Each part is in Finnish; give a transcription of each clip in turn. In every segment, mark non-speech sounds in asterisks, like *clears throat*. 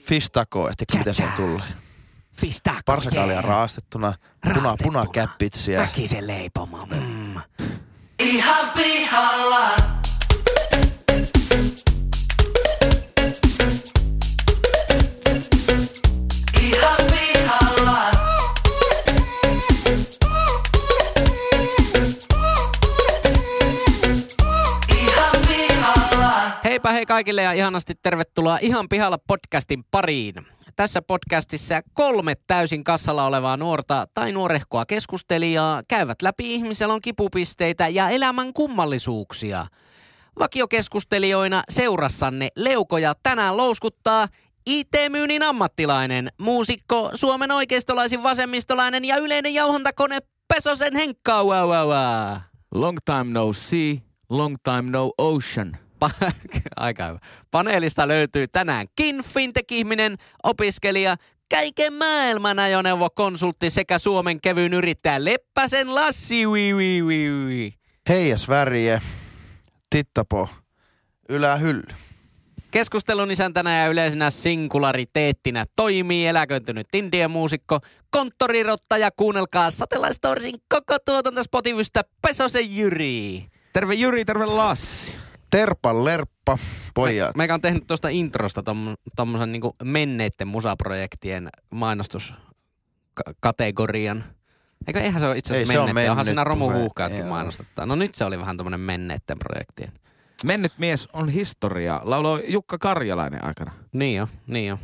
Fish taco, että miten se on tullut. Fish taco, Parsakaalia yeah. raastettuna, puna, Raastettuna. punakäppitsiä. Väkisen leipoma. Mm. Ihan pihalla. Kaikille ja ihanasti tervetuloa Ihan pihalla podcastin pariin. Tässä podcastissa kolme täysin kassalla olevaa nuorta tai nuorehkoa keskustelijaa käyvät läpi ihmiselon kipupisteitä ja elämän kummallisuuksia. Vakiokeskustelijoina seurassanne leukoja tänään louskuttaa IT-myynnin ammattilainen, muusikko, Suomen oikeistolaisin vasemmistolainen ja yleinen jauhontakone Pesosen Henkka. Wow, wow, wow. Long time no see, long time no ocean. Pa- *laughs* Aika hyvä. Paneelista löytyy tänäänkin fintech-ihminen, opiskelija, kaiken maailman ajoneuvokonsultti sekä Suomen kevyyn yrittäjä Leppäsen Lassi. Ui, ui, ui, ui. Heijas värje, tittapo, ylähylly. Keskustelun isäntänä ja yleisenä singulariteettinä toimii eläköintynyt Indien-muusikko, konttorirottaja, kuunnelkaa Satellite Storiesin koko tuotanto Spotifysta Pesosen Jyri. Terve Jyri, terve Lassi. Terpan lerppa, pojat. Meikä on tehnyt tuosta introsta tom, tommosen niinku menneitten musaprojektien mainostuskategorian. Eikö eihän se ole itse asiassa menneet, onhan siinä romuhuuhkaatkin joo. mainostuttaa. No nyt se oli vähän tämmönen menneitten projektien. Mennyt mies on historia. Lauloi Jukka Karjalainen aikana. Niin jo, niin jo.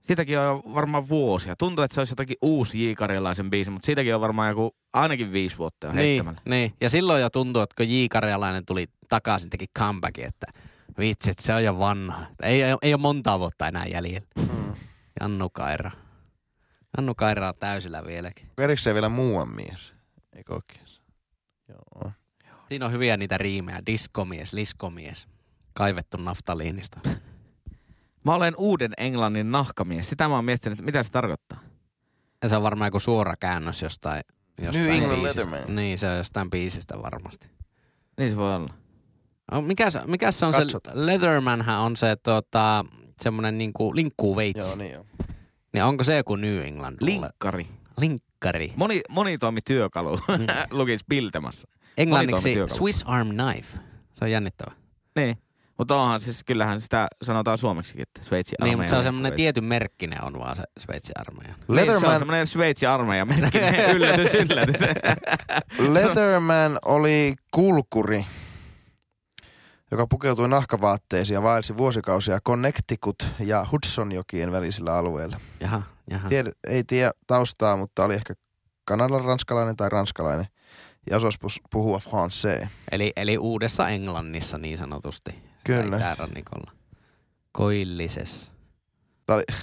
Siitäkin on jo varmaan vuosia. Tuntuu, että se olisi jotakin uusi J. Karjalaisen biisi, mutta siitäkin on varmaan joku ainakin viisi vuotta jo Niin, heittämällä. niin. Ja silloin jo tuntuu, että kun J. Karjalainen tuli takaisin, teki comebackin, että vitsi, että se on jo vanha. Ei, ei, ei ole montaa vuotta enää jäljellä. Mm. Jannu Kaira. Jannu Kaira on täysillä vieläkin. Erikseen vielä muuan mies. Eikö oikein? Joo. Siinä on hyviä niitä riimejä. Diskomies, liskomies. Kaivettu naftaliinista. Mä olen uuden Englannin nahkamies. Sitä mä oon miettinyt, että mitä se tarkoittaa. Ja se on varmaan joku suora käännös jostain, jostain New England biisistä. Letterman. Niin, se on jostain biisistä varmasti. Niin se voi olla. No, mikäs, mikäs se on Katsotaan. se, Leathermanhän on se tota, semmonen niinku linkkuu veitsi. Joo, niin joo. Niin onko se joku New England? Linkkari. Linkkari. Moni, monitoimityökalu. Mm. *laughs* Lukisi piltämässä. Englanniksi. Swiss Arm Knife. Se on jännittävä. Niin. Mutta onhan siis, kyllähän sitä sanotaan suomeksikin, että Sveitsi Niin, mutta se on armeija semmoinen tietyn merkkinen on vaan se Sveitsin armeija. Niin, se on Leatherman, semmoinen Sveitsi armeija merkkinen. *laughs* yllätys, yllätys. *laughs* Leatherman oli kulkuri, joka pukeutui nahkavaatteisiin ja vaelsi vuosikausia Connecticut ja Hudsonjokien välisillä alueilla. Jaha, jaha. Tied, ei tiedä taustaa, mutta oli ehkä Kanadan ranskalainen tai ranskalainen ja osasi pus- puhua français. Eli, eli uudessa Englannissa niin sanotusti. Kyllä. Itärannikolla. Koillisessa. Tämä oli *laughs*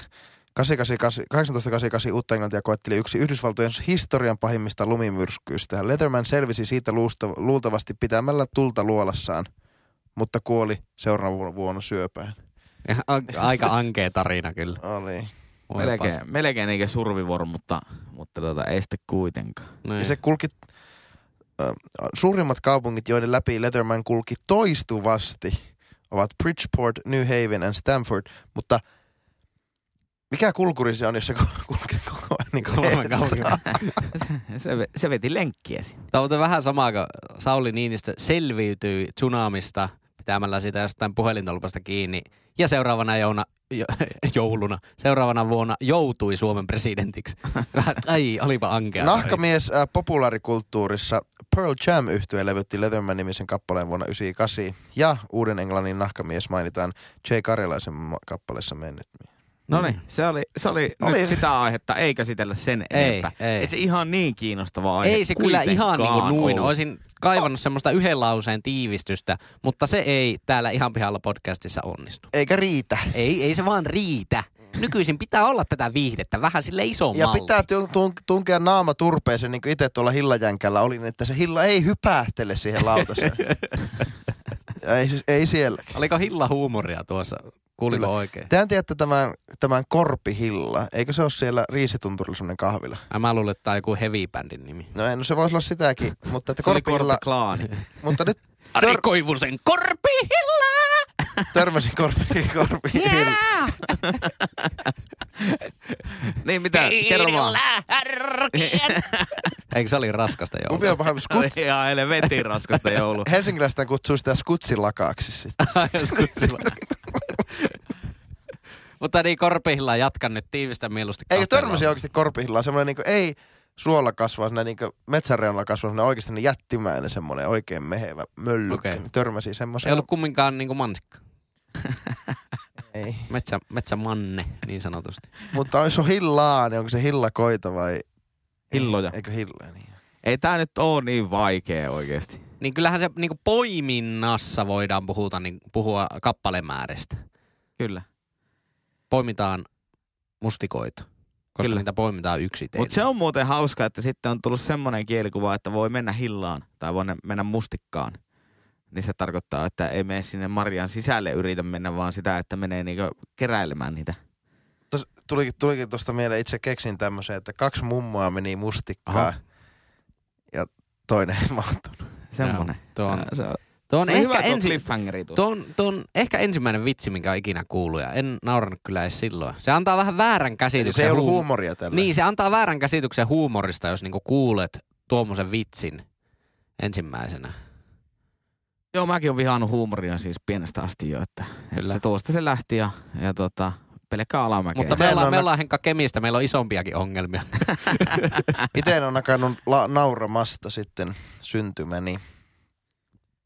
888 1888 uutta Englantia koetteli yksi Yhdysvaltojen historian pahimmista lumimyrskyistä. Letterman selvisi siitä luultavasti pitämällä tulta luolassaan, mutta kuoli seuraavana vuonna syöpään. Ja Aika ankea tarina kyllä. Oli. Voi melkein, melkein eikä survivuoro, mutta, mutta tota, ei sitten kuitenkaan. Niin. Ja se kulki, äh, suurimmat kaupungit, joiden läpi Letterman kulki toistuvasti, ovat Bridgeport, New Haven ja Stamford, mutta mikä kulkuri se on, jos se kulkee koko ajan niin kuin *laughs* se, se veti lenkkiäsi. Tämä on vähän sama kuin Sauli Niinistö selviytyi tsunamista pitämällä sitä jostain puhelintolpasta kiinni. Ja seuraavana jouna, jo, *laughs* jouluna, seuraavana vuonna joutui Suomen presidentiksi. *laughs* Ai, olipa ankea. Nahkamies äh, populaarikulttuurissa Pearl Jam yhtye levytti Leatherman-nimisen kappaleen vuonna 1998 ja Uuden Englannin nahkamies mainitaan J. Karjalaisen kappaleessa mennyt. No niin, se oli, se oli, Oli- nyt sitä aihetta, ei käsitellä sen Ei, enempää. ei. ei se ihan niin kiinnostava aihe Ei se kyllä ihan niin kuin nuin. ollut. Olisin kaivannut semmoista yhden lauseen tiivistystä, mutta se ei täällä ihan pihalla podcastissa onnistu. Eikä riitä. Ei, ei se vaan riitä. Nykyisin pitää olla tätä viihdettä vähän sille iso Ja pitää tun- tun- tunkea naama turpeeseen, niin kuin itse tuolla hillajänkällä olin, että se hilla ei hypähtele siihen lautaseen. *laughs* ei, siis- ei siellä. Oliko hilla huumoria tuossa? Kuuliko Kyllä. oikein? Tehän tiedätte tämän, tämän korpihilla. Eikö se ole siellä Riisitunturilla semmoinen kahvila? Ai, Mä luulen, että tämä on joku heavy-bändin nimi. No, ei, no se voisi olla sitäkin, mutta että Se korpihilla, Korpi *laughs* mutta nyt Ari Koivusen korpihilla! *laughs* Törmäsin korpi, korpi yeah! *laughs* Niin mitä, kerro vaan. Eikö se oli raskasta joulua? on pahempi? Skut... ihan helvetin raskasta joulua. Helsinkiläistä kutsuu sitä skutsilakaksi sitten. *laughs* Mutta niin korpihilla jatkan nyt tiivistä mieluusti. Kahteen törmäsi oikeasti korpihilla semmoinen niinku, ei suolla kasvaa, semmoinen niinku metsänreunalla kasvaa semmoinen oikeasti semmoinen jättimäinen semmoinen oikein mehevä möllykkä. Okay. Törmäsi semmoisen. Ei ollut kumminkaan niinku mansikka. *laughs* Ei. Metsä, metsämanne, niin sanotusti. *laughs* Mutta on hillaa, niin onko se hillakoita vai? Hilloja. Eikö hilloja niin? Ei tää nyt oo niin vaikea oikeesti. Niin kyllähän se niinku poiminnassa voidaan puhuta, niin, puhua kappalemäärästä. Kyllä. Poimitaan mustikoita, koska Kyllä. Kyllä. niitä poimitaan yksitellen. Mutta se on muuten hauska, että sitten on tullut semmoinen kielikuva, että voi mennä hillaan tai voi mennä mustikkaan. Niin se tarkoittaa, että ei mene sinne Marjan sisälle yritä mennä, vaan sitä, että menee niinku keräilemään niitä. Tos, tulikin, tulikin tuosta mieleen, itse keksin tämmöisen, että kaksi mummoa meni mustikkaan Aha. ja toinen ei mahtunut. Semmonen. Joo, tuo on- se on, Tuo on, se on ehkä hyvä ensi, cliffhangeri tuo. tuo, on, tuo on ehkä ensimmäinen vitsi, minkä on ikinä kuullut ja en naurannut kyllä edes silloin. Se antaa vähän väärän käsityksen. Se ei ollut huum- huumoria tällä. Niin, se antaa väärän käsityksen huumorista, jos niinku kuulet tuommoisen vitsin ensimmäisenä. Joo, mäkin olen vihannut huumoria siis pienestä asti jo, että, Kyllä. että tuosta se lähti ja, ja tota, pelkkä alamäkeä. Mutta me ollaan, me ollaan Henkka Kemistä, meillä on isompiakin ongelmia. *laughs* Itse on nakannut la- nauramasta sitten syntymäni.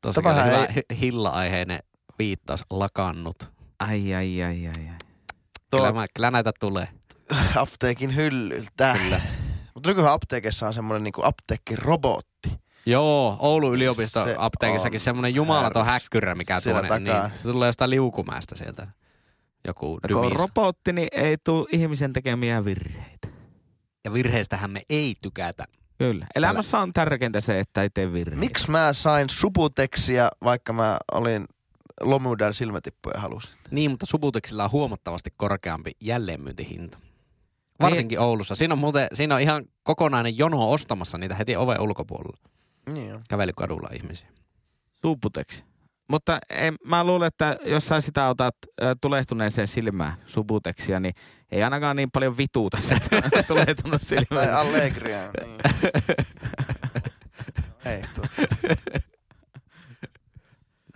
Tosi hyvä ei- hi- hilla-aiheinen viittaus lakannut. Ai, ai, ai, ai, ai. Tuo Kyllä, mä, kyllä näitä tulee. *laughs* apteekin hyllyltä. Kyllä. Mutta nykyään apteekissa on semmoinen niinku apteekkirobotti. Joo, Oulun yliopiston Se apteekissakin on semmoinen jumalaton häkkyrä, mikä tuonne, niin se tulee jostain liukumäestä sieltä. Joku No, kun on robotti, niin ei tule ihmisen tekemiä virheitä. Ja virheistähän me ei tykätä. Kyllä. Elämässä on tärkeintä se, että ei tee virheitä. Miksi mä sain subuteksia, vaikka mä olin lomudel silmätippuja halusin? Niin, mutta Subuteksilla on huomattavasti korkeampi jälleenmyyntihinta. Varsinkin Oulussa. Siinä on muuten, siinä on ihan kokonainen jono ostamassa niitä heti oven ulkopuolella. Niin. Kävelykadulla ihmisiä. Subuteksi. Mutta ei, mä luulen, että jos sä sitä otat tulehtuneeseen silmään, subuteksia, niin ei ainakaan niin paljon vituuta se *laughs* tulehtunut Tai silmään. Allegria. Niin. *laughs* Ei, tuo.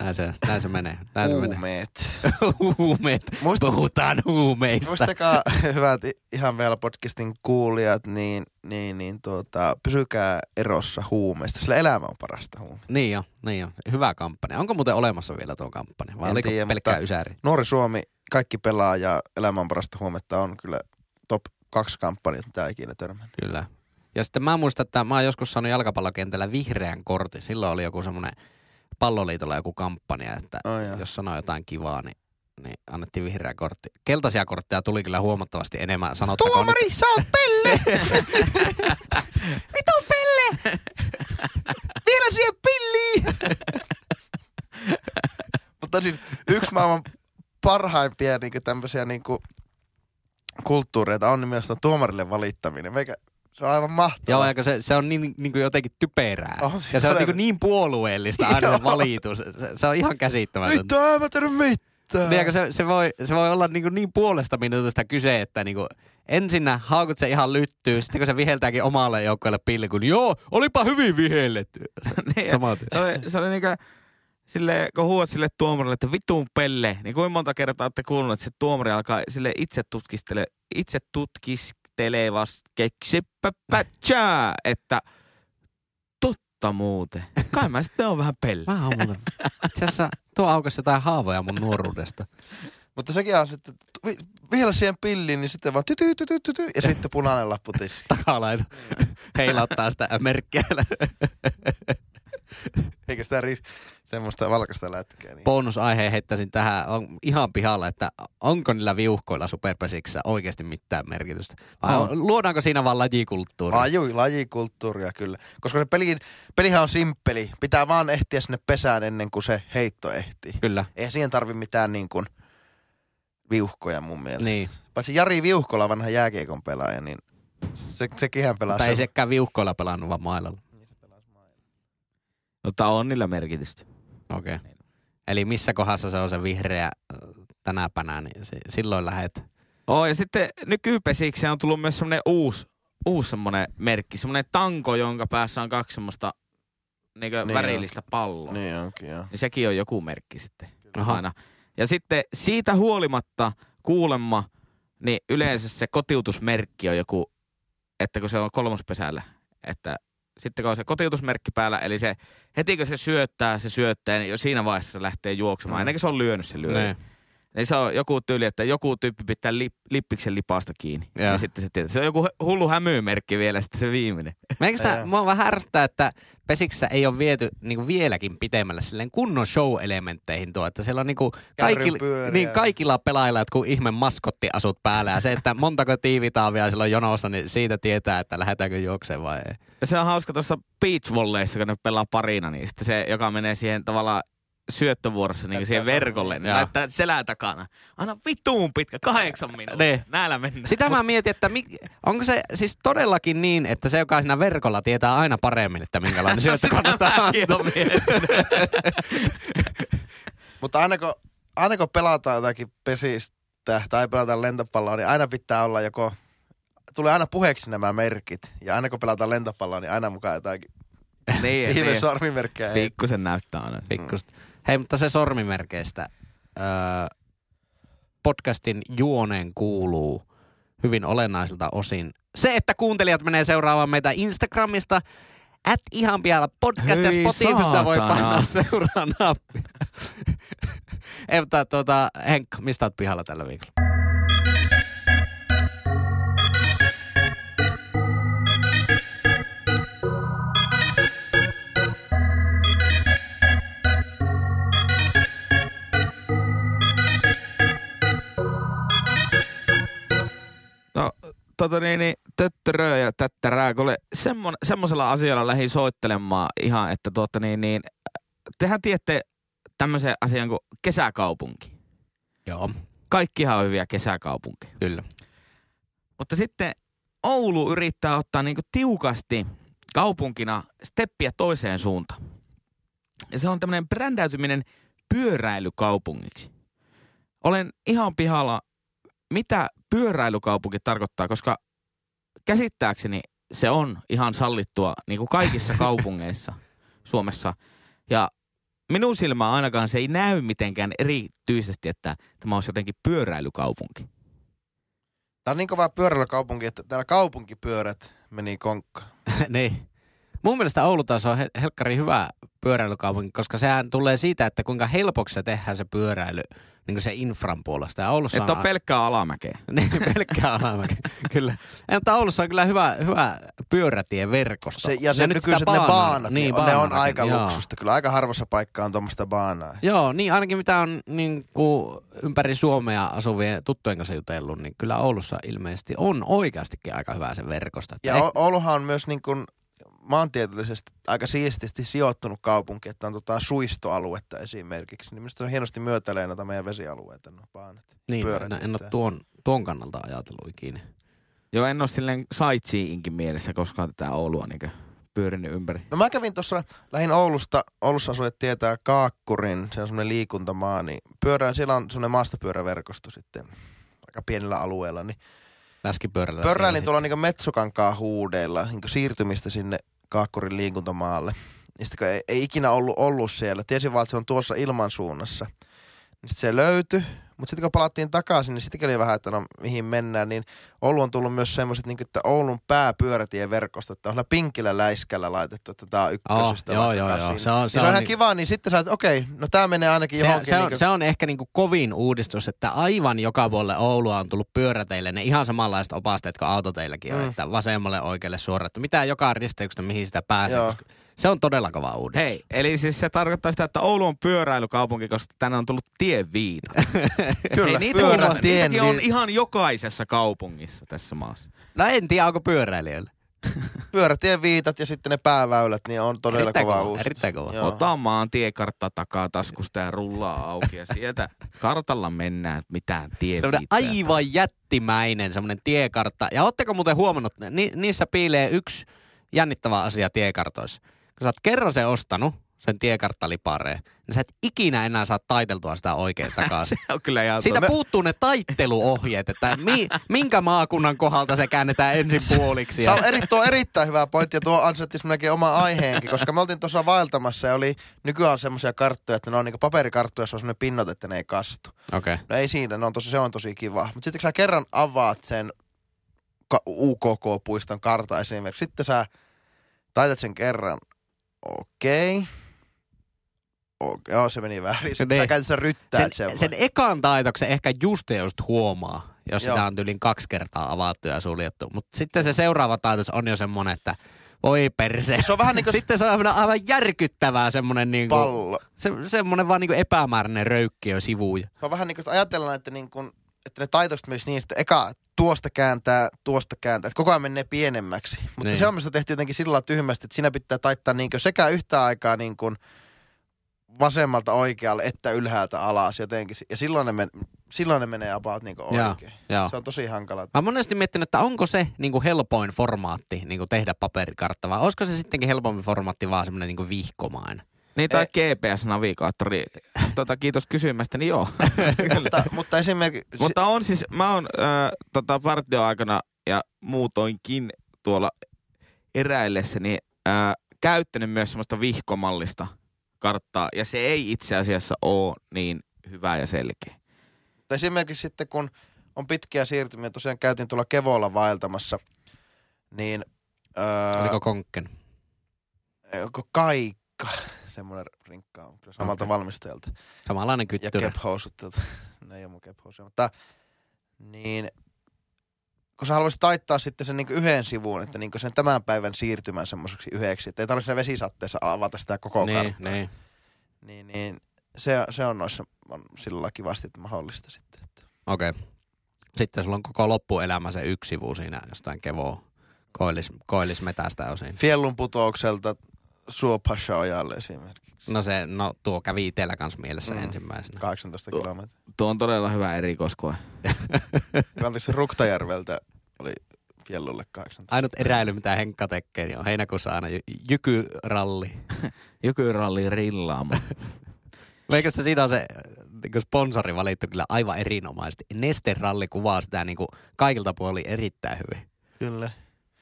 Näin se, näin se menee. Näin se menee. Huumeet. *laughs* Huumeet. Muista- Puhutaan huumeista. Muistakaa, hyvät ihan vielä podcastin kuulijat, niin, niin, niin tuota, pysykää erossa huumeista, sillä elämä on parasta huumeista. Niin jo, niin jo. Hyvä kampanja. Onko muuten olemassa vielä tuo kampanja? Vai En oliko tiedä, pelkkää ysäri? Nuori Suomi, kaikki pelaa ja elämä on parasta huumetta on kyllä top kaksi kampanjat, mitä ikinä törmännyt. Kyllä. Ja sitten mä muistan, että mä oon joskus saanut jalkapallokentällä vihreän kortin. Silloin oli joku semmoinen palloliitolla joku kampanja, että Oh, jos sanoi jotain kivaa, niin, niin annettiin vihreä kortti. Keltaisia kortteja tuli kyllä huomattavasti enemmän. Sanottakoon nyt, Tuomari, sä oot Pelle! Vitu Pelle! Vielä siihen pilliin! Mutta siis yksi maailman parhaimpia niinku tämmöisiä niinku kulttuureita on nimenomaan tuomarille valittaminen. Meikä, se on aivan mahtavaa. Joo, aika se, se on niin, niin kuin jotenkin typerää. On se ja se on niin, niin puolueellista aina valitus. Se, se on ihan käsittämätöntä. Vittu, en mä tiedä mitään. Niin, se, se, voi, se voi olla niin, niin puolesta minuutista kyse, että niin kuin, ensinnä haukut se ihan lyttyy, sitten kun se viheltääkin omalle joukkueelle pilkun, niin joo, olipa hyvin vihelletty. *laughs* Niin, ja se oli, se oli niinku, sille, kun huuat sille tuomarille, että vitun pelle, niin kuinka monta kertaa olette kuullut, että se tuomari alkaa sille itse tutkistele, itse tutkistelevas keksipäpätsää, että totta muuten. Kai mä sitten on vähän pelle. Mä oon muuten. Itse asiassa tuo aukasi jotain haavoja mun nuoruudesta. Mutta sekin on sitten, vi- vielä siihen pilliin, niin sitten vaan tyty, tyty, tyty, ja sitten punainen lappu tiski. Takalaita heilauttaa sitä merkkiä. *laughs* Eikä sitä ri- semmoista valkasta lätkää. Niin. Bonusaiheen heittäisin tähän on ihan pihalla, että onko niillä viuhkoilla superpesiksissä oikeasti mitään merkitystä? Vai On. luodaanko siinä vaan lajikulttuuri? Ajui, lajikulttuuria kyllä. Koska se peli, pelihän on simppeli. Pitää vaan ehtiä sinne pesään ennen kuin se heitto ehtii. Kyllä. Eihän siihen tarvi mitään niin kuin viuhkoja mun mielestä. Niin. Paitsi Jari Viuhkola, vanha jääkiekon pelaaja, niin se, sekin pelaa. Tai ei se- sekään viuhkoilla pelannut, vaan mailalla. Mutta on niillä merkitystä. Okei. Okay. Eli missä kohdassa se on se vihreä äh, tänäpänä, niin se, silloin lähet. Oo, ja sitten nykypesikseen on tullut myös semmoinen uusi, uusi semmoinen merkki, semmoinen tanko, jonka päässä on kaksi semmoista niin Niin värillistä palloa. Niin. Niin onkin, joo. niin sekin on joku merkki sitten Aha. aina. Ja sitten siitä huolimatta kuulemma, niin yleensä se kotiutusmerkki on joku, että kun se on kolmospesällä, että sitten kun on se kotiutusmerkki päällä, eli se heti kun se syöttää, se syöttää, niin jo siinä vaiheessa se lähtee juoksemaan. Mm. Ennen kuin se on lyönyt se lyö. Ne. Niin se on joku tyyli, että joku tyyppi pitää lip, lippiksen lipasta kiinni. Joo. Ja sitten se, tietää. se on joku hullu hämymerkki vielä sitten se viimeinen. Meikö sitä, mua vähän ärsyttää, että Pesiksessä ei ole viety niin kuin vieläkin pitemmälle silleen kunnon show-elementteihin tuo, että siellä on niin kuin kaikilla, niin kaikilla pelaajilla jotkut ihme maskottiasut päällä ja se, että montako tiivitaavia siellä on jonossa, niin siitä tietää, että lähdetäänkö juokseen vai ei. Ja se on hauska tuossa beach volleyssa, kun ne pelaa parina, niin sitten se, joka menee siihen tavallaan syöttövuorossa niin siihen verkolle, niin Joo. näyttää selän takana. Aina vituun pitkä, kahdeksan minuuttia. Niin. Näillä mennään. Sitä mä mietin, että mi, onko se siis todellakin niin, että se, joka siinä verkolla tietää aina paremmin, että minkälainen *laughs* syöttö kannattaa. *laughs* Mutta aina kun, aina kun pelataan jotakin pesistä tai pelataan lentopalloa, niin aina pitää olla joko, tulee aina puheeksi nämä merkit. Ja aina kun pelataan lentopalloa, niin aina mukaan jotakin niin, *laughs* ihme niin. sormimerkkejä. Pikkusen näyttää aina. Pikkusta. Hei, mutta se sormimerkeistä. Öö, podcastin juoneen kuuluu hyvin olennaisilta osin se, että kuuntelijat menee seuraamaan meitä Instagramista. At ihan pialla podcast ja Spotifyssa voi painaa seuraa nappia. Ei, mutta tuota, Henkka, mistä oot pihalla tällä viikolla? Tota niin, niin töttörö ja tättärää, kun semmon, semmoisella asialla lähdin soittelemaan ihan, että tuota niin, niin tehän tiedätte tämmöisen asian kuin kesäkaupunki. Joo, Kaikkihan on hyviä kesäkaupunkeja. kyllä. Mutta sitten Oulu yrittää ottaa niinku tiukasti kaupunkina steppiä toiseen suuntaan. Ja se on tämmöinen brändäytyminen pyöräilykaupungiksi. Olen ihan pihalla, mitä pyöräilykaupunki tarkoittaa, koska käsittääkseni se on ihan sallittua niin kuin kaikissa *laughs* kaupungeissa Suomessa. Ja minun silmään ainakaan se ei näy mitenkään erityisesti, että tämä olisi jotenkin pyöräilykaupunki. Tämä on niin kova pyöräilykaupunki, että täällä kaupunkipyörät meni konkka. *laughs* niin. Mun mielestä Oulu taas on he- helkkari hyvä pyöräilykaupunki, koska sehän tulee siitä, että kuinka helpoksi se tehdään se pyöräily niin kuin se infran puolesta. Ja Oulussa Että on pelkkää alamäkeä. *laughs* niin, pelkkää alamäki. kyllä. Mutta Oulussa on kyllä hyvä, hyvä pyörätieverkosto. Se, ja se nyt sitä nykyiset ne baanaa- baanat, niin, ne on aika joo. luksusta. Kyllä aika harvassa paikkaa on tuommoista baanaa. Joo, niin ainakin mitä on niin kuin ympäri Suomea asuvien tuttujen kanssa jutellut, niin kyllä Oulussa ilmeisesti on oikeastikin aika hyvä se verkosto. Ja eh- Ouluhan on myös niin kuin maantieteellisesti aika siististi sijoittunut kaupunki, että on tota suistoaluetta esimerkiksi. Niin minusta on hienosti myötäilee noita meidän vesialueita, no baanat. niin, pyörät en, en ole tuon, tuon kannalta ajatellut ikinä. Joo, en ole silleen sightseeingin mielessä koskaan tätä Oulua niin pyörinyt ympäri. No mä kävin tuossa, lähin Oulusta, Oulussa asujat tietää Kaakkurin, se on semmoinen liikuntamaa, niin pyörään, siellä on semmoinen maastopyöräverkosto sitten aika pienellä alueella, niin Läskipyörällä. Pörräilin tuolla niinku Metsokankaan huudeilla niinku siirtymistä sinne Kaakkurin liikuntamaalle. Kun ei, ei ikinä ollut, ollut siellä, tiesin vaan, että se on tuossa ilmansuunnassa. Niin sitten se löytyi, mutta sitten kun palattiin takaisin, niin sittenkin oli vähän, että no mihin mennään, niin Oulu on tullut myös semmoiset, niin että Oulun pääpyörätieverkosto, että on pinkillä läiskällä laitettu, että tämä on ykkösestä joo, vaikka joo, joo. kasiin. Se on- Niin se se on on ihan niin- kiva, niin sitten sä, että okei, no tämä menee ainakin Se, johonkin. se, on, niinku, se on ehkä niinku kovin uudistus, että aivan joka puolelle Oulua on tullut pyöräteille ne ihan samanlaiset opasteet kuin autoteilläkin on, Mm. että vasemmalle oikealle suoraan, että mitään joka risteyksestä mihin sitä pääsee. Joo. koska Se on todella kova uudistus. Hei, eli siis se tarkoittaa sitä, että Oulu on pyöräilykaupunki, koska tänne on tullut tieviita. *laughs* Kyllä, Hei, niitä pyörän on, tien, niitäkin on ihan jokaisessa kaupungissa tässä maassa. No en tiedä, onko pyöräilijöillä. *laughs* pyörätien viitat ja sitten ne pääväylät, niin on todella Erittäin kova kova, erittäin kova. Joo. Ota maan tiekartta takaa taskusta ja rullaa auki ja sieltä kartalla mennään, että mitään tieviittaa. aivan jättimäinen semmoinen tiekartta. Ja ootteko muuten huomannut, ni, niissä piilee yksi jännittävä asia tiekartoissa. Kun sä oot kerran se ostanut, sen tiekarttalipareen, niin sä et ikinä enää saa taiteltua sitä oikein takaisin. *laughs* Se on kyllä ihan Siitä totta. puuttuu ne taitteluohjeet, että mi, minkä maakunnan kohdalta se käännetään ensin puoliksi. Se on, eri, tuo erittäin hyvä pointti ja tuo ansaitsisi melkein oma aiheenkin, koska me oltiin tuossa vaeltamassa ja oli nykyään semmoisia karttoja, että ne on niinku paperikarttoja, jossa on semmoinen pinnot, että ne ei kastu. Okei. Okay. No ei siinä, ne on tosi, se on tosi kiva. Mutta sitten kun sä kerran avaat sen UKK-puiston kartan esimerkiksi, sitten sä taitat sen kerran, okei. Okay. Okay. Joo, se meni väärin. Niin. sä käytät sen ryttäät Sen, sen, ekan taitoksen ehkä just just huomaa, jos Joo. sitä on yli kaksi kertaa avattu ja suljettu. Mutta sitten se seuraava taitos on jo semmoinen, että voi perse. Se on vähän *laughs* niin kuin Sitten se on aivan järkyttävää semmoinen niinku, pallo. se, semmoinen vaan niinku epämääräinen röykkiö sivuja. Se on vähän niin kuin, että ajatellaan, että, niin kuin, että ne taitokset myös niin, että eka tuosta kääntää, tuosta kääntää, että koko ajan menee pienemmäksi. Mutta Niin. niin. se on minusta tehty jotenkin sillä lailla tyhmästi, että siinä pitää taittaa niin kuin sekä yhtä aikaa niin kuin vasemmalta oikealle että ylhäältä alas jotenkin. Ja silloin ne, men, silloin ne menee about niin kuin Joo, oikein. joo. Se on tosi hankala. Mä oon monesti miettinyt, että onko se niinku helpoin formaatti niinku tehdä paperikartta, vai olisiko se sittenkin helpompi formaatti vaan semmoinen niinku vihkomainen? Niin, tai GPS-navigaattori. Tota, kiitos kysymästä, niin joo. *laughs* Mutta, mutta esimerkiksi... *laughs* Mutta on siis, mä oon äh, tota, partioaikana ja muutoinkin tuolla eräillessäni äh, käyttänyt myös semmoista vihkomallista karttaa. Ja se ei itse asiassa ole niin hyvä ja selkeä. Mutta esimerkiksi sitten kun on pitkiä siirtymiä, tosiaan käytiin tuolla Kevolla vaeltamassa, niin... Öö, Oliko konkken? Onko Kaikka, semmoinen rinkka on kyllä samalta okay. valmistajalta. Samanlainen Ja kyttyrä. kephousut, tota, *laughs* ne ei ole mun kephousia, mutta niin kun sä haluaisit taittaa sitten sen niin yhden sivun, että niin sen tämän päivän siirtymän semmoiseksi yhdeksi, että ei tarvitse siinä vesisatteessa avata sitä koko Niin, karttaa. niin. Niin, niin se, se on noissa on sillä lailla kivasti että mahdollista sitten. Okei. Okay. Sitten sulla on koko loppuelämä se yksi sivu siinä jostain kevoa koillis, koillismetästä osin. Fiellun putoukselta Suopasha ojalle esimerkiksi. No se, no tuo kävi itsellä kanssa mielessä mm. Mm. ensimmäisenä. 18 Tuo- kilometriä. Tuo on todella hyvä erikoiskoe. *laughs* Anteeksi, Ruktajärveltä oli Fiellulle 18. Ainut eräily, mitä Henkka tekee, niin on heinäkuussa aina jy- jykyralli. *laughs* Jykyralli rillaamo. *laughs* Meikästä siinä on se niin sponsori valittu kyllä aivan erinomaisesti. Nesteralli kuvaa sitä niin kuin kaikilta puolin erittäin hyvin. Kyllä.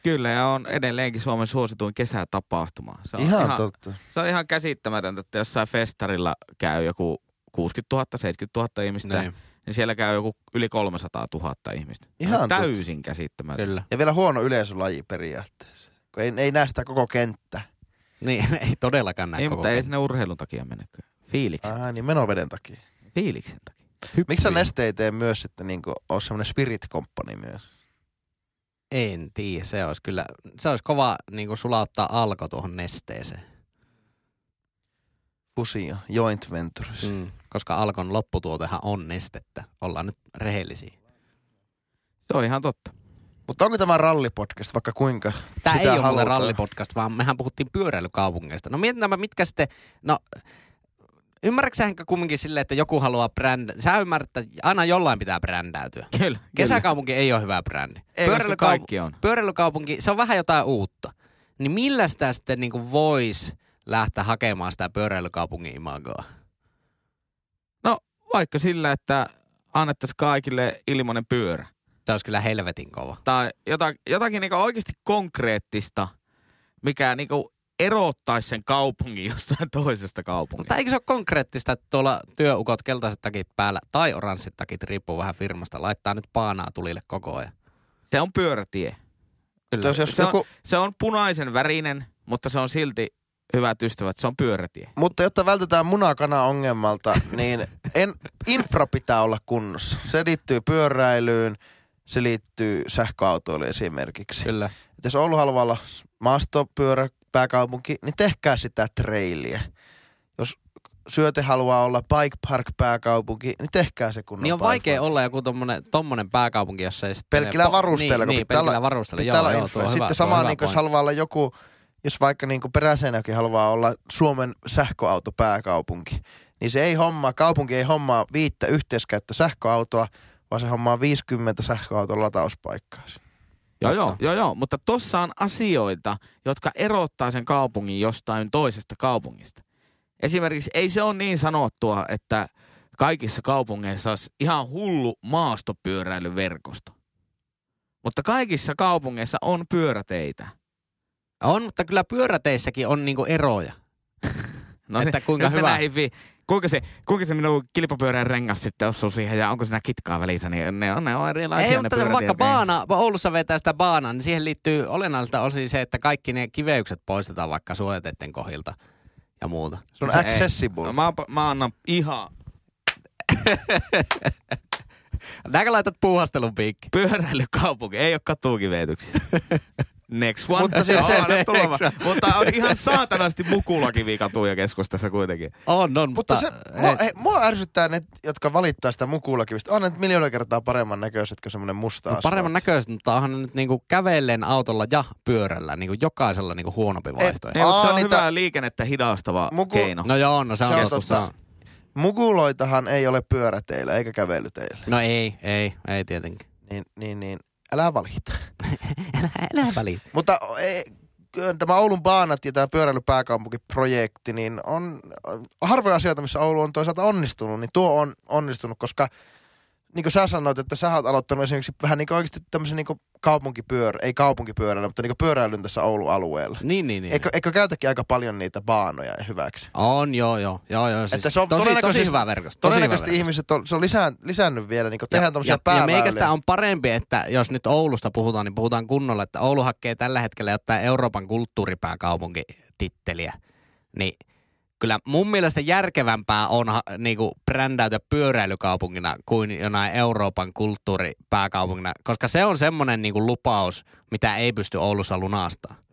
Kyllä, ja on edelleenkin Suomen suosituin kesätapahtuma. Se on Ihan, ihan, totta. se on ihan käsittämätöntä, että jossain festarilla käy joku 60 000, 70 000 ihmistä, Niin, niin siellä käy joku yli 300 000 ihmistä. Ihan täysin käsittämätöntä. kyllä. Ja vielä huono yleisölaji periaatteessa. Kun ei, ei näe sitä koko kenttä. Niin, *laughs* ei todellakaan näe Ei, koko mutta ei kenttä. sinne urheilun takia mennä. Fiiliksen. Ah, niin menoveden takia. Fiiliksen takia. Miksi Neste ei tee myös sitten niin ole semmoinen spirit company myös? En tiedä, se olisi kyllä, se olisi kova niin kuin sulauttaa alko tuohon nesteeseen. Fusio, joint ventures. Mm. Koska alkon lopputuotehan on nestettä. Ollaan nyt rehellisiä. Se on ihan totta. Mutta onko tämä rallipodcast vaikka kuinka Tämä ei sitä ole mulle halutaan? rallipodcast, vaan mehän puhuttiin pyöräilykaupungeista. No mietitäänpä, mitkä sitten, no ymmärrätkö Henkka, kumminkin silleen, että joku haluaa brändä, sä ymmärrät, että aina jollain pitää brändäytyä. *laughs* Kyllä. Kesäkaupunki ei ole hyvä brändi. Ei, Pyöräilykaup- kaikki on. Pyöräilykaupunki, se on vähän jotain uutta. Niin millä sitä sitten niin voisi lähteä hakemaan sitä pyöräilykaupungin imagoa? No vaikka sillä, että annettaisiin kaikille ilmainen pyörä. Se olisi kyllä helvetin kova. Tai jotakin, jotakin niinku oikeasti konkreettista, mikä niinku erottaisi sen kaupungin jostain toisesta kaupungista. Mutta eikö se ole konkreettista, että tuolla työukot keltaiset takit päällä tai oranssit takit, riippuu vähän firmasta, laittaa nyt paanaa tulille koko ajan? Se on pyörätie. Kyllä. Jos, Se on- joku, Se on punaisen värinen, mutta se on silti, hyvät ystävät, se on pyörätie. mutta jotta vältetään munakana-ongelmalta, niin en, infra pitää olla kunnossa. Se liittyy pyöräilyyn, se liittyy sähköautoille esimerkiksi. Kyllä. Et jos Oulu haluaa olla maastopyörä pääkaupunki, niin tehkää sitä trailiä. Jos syöte haluaa olla bike park pääkaupunki, niin tehkää se kunnon Niin on vaikea park. olla joku tommonen, tommonen pääkaupunki, jossa ei sitten... Pelkillä varusteilla, Niin, niin pitää pelkillä. Pitää Joo, olla joo, tuo hyvä, Sitten sama, niin jos haluaa olla joku, jos vaikka niin Peräseinäkin haluaa olla Suomen sähköauto pääkaupunki, niin se ei hommaa, kaupunki ei hommaa viittä yhteiskäyttö sähköautoa, vaan se hommaa 50 sähköauton latauspaikkaa. Joo, joo, joo, joo, mutta tossa on asioita, jotka erottaa sen kaupungin jostain toisesta kaupungista. esimerkiksi ei se ole niin sanottua, että kaikissa kaupungeissa olisi ihan hullu maastopyöräilyverkosto. Mutta kaikissa kaupungeissa on pyöräteitä. On, mutta kyllä pyöräteissäkin on niinku eroja. *laughs* No Että niin, kuinka hyvä. näihin kuinka, se, kuinka se minun kilpapyörän rengas sitten osuu siihen ja onko siinä kitkaa välissä, niin ne on, ne on erilaisia Ei, ne mutta vaikka baana, Oulussa vetää sitä baanaa, niin siihen liittyy olennaiselta osin se, että kaikki ne kiveykset poistetaan vaikka suojateiden kohdilta ja muuta. Se on Se accessible. No, mä, mä annan ihan *laughs* Näkö laitat puuhastelun piikki? pyöräilykaupunki, ei ole katukiveetyksiä. *laughs* Next one. Mutta siis *laughs* se- vaan. Mutta on ihan saatanasti mukulakivi katuja keskustassa kuitenkin. On, on, Mutta se, mua, hei, mua ärsyttää ne, jotka valittaa sitä mukuulakivistä. On ne nyt miljoona kertaa paremman näköiset kuin semmoinen musta No, paremman näköistä, mutta onhan ne nyt niinku kävellen autolla ja pyörällä niinku jokaisella niinku huonompi vaihtoehto. Ei, mutta se on niitä- hyvä liikennettä hidastava Muku- keino. No joo, no se, Se on on. Mukuloitahan ei ole pyöräteillä eikä kävelyteillä. No ei, ei, ei tietenkin. Niin, niin, niin älä valita. *laughs* Älä, älä väliä. Mutta ei, kyllä tämä Oulun baanat ja tämä pyöräilypääkaupunkiprojekti, niin on on harvoja asioita, missä Oulu on toisaalta onnistunut, niin tuo on onnistunut, koska niin kuin sä sanoit, että sä oot aloittanut esimerkiksi vähän niin kuin oikeasti tämmöisen niin kaupunkipyörä, ei kaupunkipyörällä, mutta niin pyöräilyn tässä Oulun alueella. Niin, niin, niin. Eikö, eikö käytäkin aika paljon niitä baanoja hyväksi? On, joo, joo. joo, joo siis Että se on tosi, tosi hyvä verkosto. Tosi hyvä Todennäköisesti verkosto. ihmiset on, se on lisään, lisännyt vielä, niin tehdään ja, tämmöisiä ja, ja meikästä on parempi, että jos nyt Oulusta puhutaan, niin puhutaan kunnolla, että Oulu hakee tällä hetkellä jotain Euroopan kulttuuripääkaupunkititteliä. Niin kyllä mun mielestä järkevämpää on ha- niinku brändäytyä pyöräilykaupungina kuin jonain Euroopan kulttuuripääkaupungina, koska se on semmoinen niinku lupaus, mitä ei pysty Oulussa lunastamaan.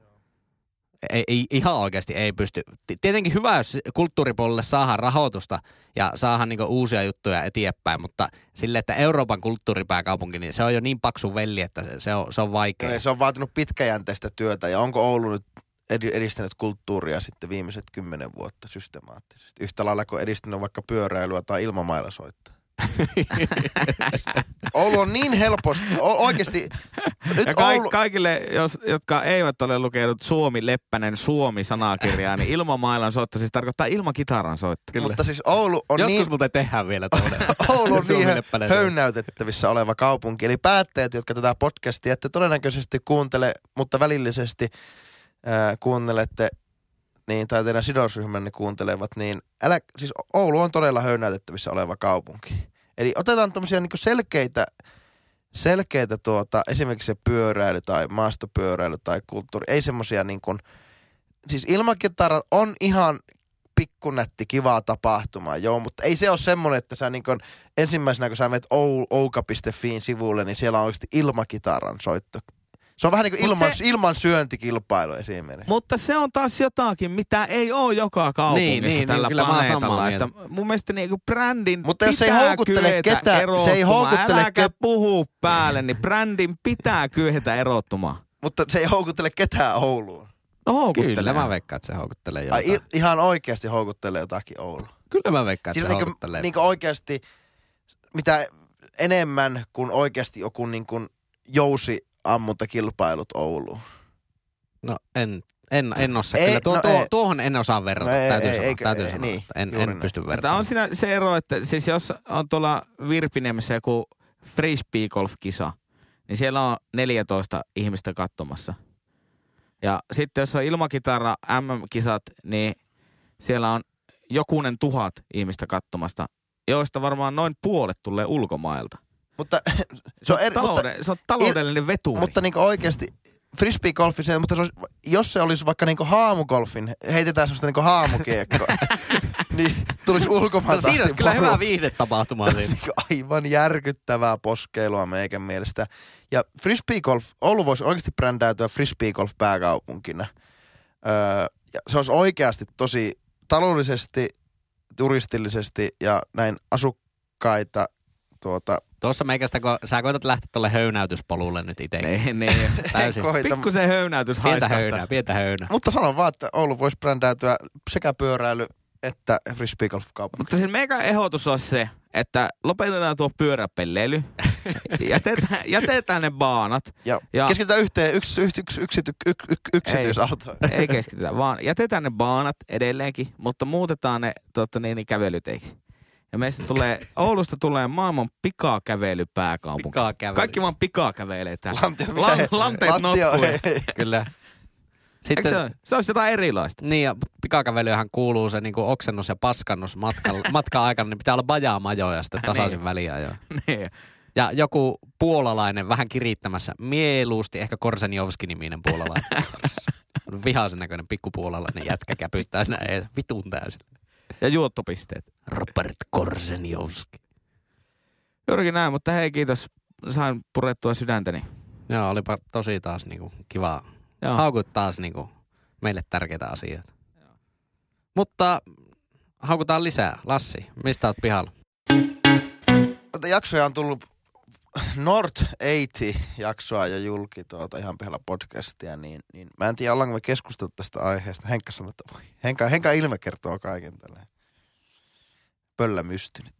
Ei, ei, ihan oikeasti ei pysty. Ti- Tietenkin hyvä, jos kulttuuripuolelle saadaan rahoitusta ja saadaan niinku uusia juttuja eteenpäin, mutta sille, että Euroopan kulttuuripääkaupunki, niin se on jo niin paksu velli, että se, on, se on vaikea. Se on vaatinut pitkäjänteistä työtä ja onko Oulu nyt edistänyt kulttuuria sitten viimeiset kymmenen vuotta systemaattisesti? Yhtä lailla kuin edistänyt vaikka pyöräilyä tai ilmamailla soittaa. *laughs* Oulu on niin helposti, o- oikeasti, nyt ja ka- Oulu, kaikille, jos, jotka eivät ole lukenut Suomi Leppänen Suomi-sanakirjaa, niin ilmamailan soitto siis tarkoittaa ilmakitaran soitto. mutta siis Oulu on Joskus niin, muuten tehdään vielä. *laughs* Oulu on *laughs* niin höynäytettävissä oleva kaupunki. Eli päättäjät, jotka tätä podcastia ette todennäköisesti kuuntele, mutta välillisesti ää, kuuntelette, niin, tai teidän sidosryhmänne kuuntelevat, niin älä, siis Oulu on todella höynäytettävissä oleva kaupunki. Eli otetaan tämmöisiä niin selkeitä, selkeitä tuota, esimerkiksi se pyöräily tai maastopyöräily tai kulttuuri, ei semmoisia niin kuin, siis ilmakitarat on ihan pikkunätti, kivaa tapahtumaa, joo, mutta ei se ole semmoinen, että sä niin kun, ensimmäisenä kun sä menet ou, ouka.fiin sivulle, niin siellä on oikeasti ilmakitaran soitto. Se on vähän niin kuin Mut ilman, se- ilman syöntikilpailu esimerkiksi. Mutta se on taas jotakin, mitä ei ole joka kaupungissa Niin, niin, tällä niin, planeetalla. Että mun mielestä niinku brändin Mutta jos se ei pitää houkuttele ketään- se ei houkuttele Äläkä ket- puhu päälle, niin brändin pitää kyetä erottumaan. Mutta se ei houkuttele ketään Ouluun. No houkuttelee. Kyllä mä veikkaan, että se houkuttelee Ai, jotain. i- ihan oikeasti houkuttelee jotakin Oulu. Kyllä mä veikkaan, että Siis se niin houkuttelee. niin oikeasti, mitä enemmän kuin oikeasti joku niin kuin jousi ammuntakilpailut Ouluun. No en, en, en osaa. Ei, Kyllä tuo, no tuo, ei. tuohon en osaa verrata. No ei, täytyy ei, sanoa, eikä- täytyy ei, sanoa niin, en, en pysty Mutta verraamaan. on siinä se ero, että siis jos on tuolla Virpiniemessä joku frisbee-golf-kisa, niin siellä on 14 ihmistä katsomassa. Ja sitten jos on ilmakitara MM-kisat, niin siellä on jokunen tuhat ihmistä katsomasta, joista varmaan noin puolet tulee ulkomailta. Mutta *laughs* se on, eri, mutta, Talouden, se on taloudellinen veturi. mutta niin oikeasti frisbee-golfi, se, mutta se olisi, jos se olisi vaikka niin haamugolfin, heitetään semmoista niin haamukiekkoa, *laughs* niin tulisi No, ulkomailta siinä olisi kyllä hyvä viihdetapahtuma. Niin *laughs* aivan järkyttävää poskeilua meikän mielestä. Ja frisbee golf, Oulu voisi oikeasti brändäytyä frisbee golf pääkaupunkina. Öö, ja se olisi oikeasti tosi taloudellisesti, turistillisesti ja näin asukkaita tuota, Tuossa meikästä, kun sä koetat lähteä tuolle höynäytyspolulle nyt itse. *laughs* niin, niin. *laughs* Täysin. koita. Pikkusen höynäytys Pientä höynää, pientä höynää. Mutta sanon vaan, että Oulu voisi brändäytyä sekä pyöräily että frisbee golf. Mutta siis meikä ehdotus on se, että lopetetaan tuo pyöräpelleily *laughs* jätetään, jätetään ne baanat. Ja, Ja- keskitytään yhteen yksi, yksi, yksi, yksi, yksi, yksi, yksityisautoon. Ei keskitytä, vaan jätetään ne baanat edelleenkin, mutta muutetaan ne totta, niin, niin kävelyteiksi. Ja meistä tulee, Oulusta tulee maailman pikakävelypääkaupunki. Pikaa kävely. Kaikki vaan pikaa kävelee täällä. Lantiot, Lan- lanteet ei. *laughs* Kyllä. Eikö Sitten, se, se olisi jotain erilaista. Niin, ja pikakävelyhän kuuluu se niin oksennus ja paskannus matkan, *laughs* matkan aikana, niin pitää olla bajaamajoja sitten tasaisin Niin. väliä jo. Niin. Ja joku puolalainen vähän kirittämässä, mieluusti ehkä Korsenjovski-niminen puolalainen. *laughs* Vihaisen näköinen pikkupuolalainen jätkä käpyttää ees vitun täysin. Ja juottopisteet. Robert Korsenjovski. Juurikin näin, mutta hei kiitos. Sain purettua sydäntäni. Joo, olipa tosi taas niinku kiva. Joo. Haukut taas niinku meille tärkeitä asioita. Mutta haukutaan lisää. Lassi, mistä oot pihalla? Tätä jaksoja on tullut North 80 jaksoa jo julki tuota ihan pihalla podcastia, niin, niin mä en tiedä, ollaanko me keskustellut tästä aiheesta. Henkka sanoi, että voi, Henka, Henka ilme kertoo kaiken tälleen. Pöllä mystynyt.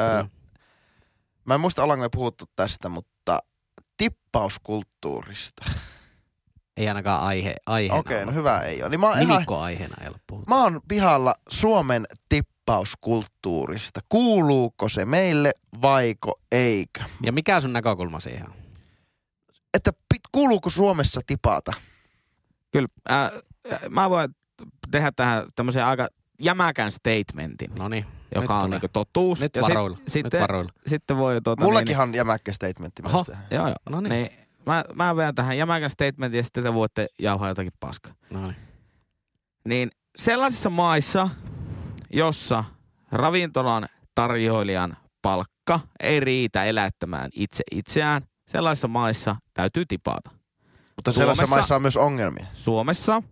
Öö, Mm. mä en muista, ollaanko me puhuttu tästä, mutta tippauskulttuurista. Ei ainakaan aihe, aiheena Okei, okay, no hyvä ei ole. Niin mä, oon ihan, Nimikko-aiheena ei ole puhuttu. mä oon pihalla Suomen tippauskulttuurista. Kuuluuko se meille vaiko eikö? Ja mikä sun näkökulma siihen on? Että pit, kuuluuko Suomessa tipata? Kyllä, äh, mä voin tehdä tähän tämmöisen aika jämäkän statementin, No niin, joka nyt on niinku totuus. nyt ja sit- varoilla. Nyt sitten, varoilla. sitten voi... Tuota, Mullakinhan on jämäkkä statementti Oho. myös. Niin, joo, joo. No niin. Niin, mä, mä vedän tähän jämäkän statementin ja sitten te voitte jauhaa jotakin paskaa. No niin. Niin sellaisissa maissa, jossa ravintolan tarjoilijan palkka ei riitä elättämään itse itseään, sellaisissa maissa täytyy tipata. Mutta sellaisissa maissa on myös ongelmia. Suomessa,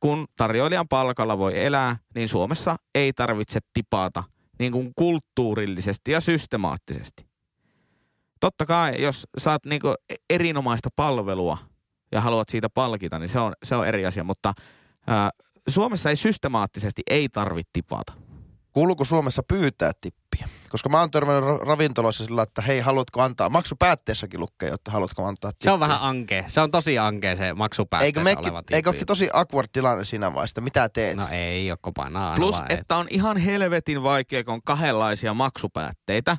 kun tarjoilijan palkalla voi elää, niin Suomessa ei tarvitse tipata niin kuin kulttuurillisesti ja systemaattisesti. Totta kai, jos saat niin kuin erinomaista palvelua ja haluat siitä palkita, niin se on, se on eri asia, mutta ää, Suomessa ei systemaattisesti ei tarvitse tipata. Kuuluuko Suomessa pyytää tippiä? Koska mä oon törmännyt ra- ravintoloissa sillä, että hei, haluatko antaa, maksupäätteessäkin lukee, että haluatko antaa tippiä. Se on vähän ankea. Se on tosi ankea se Eikö, maksupäätteessä mekin, oleva tippi. eikö olekin tosi awkward tilanne siinä vaiheessa, mitä teet? No ei, joko painaa aina Plus, vaan, et- että on ihan helvetin vaikea, kun on kahdenlaisia maksupäätteitä.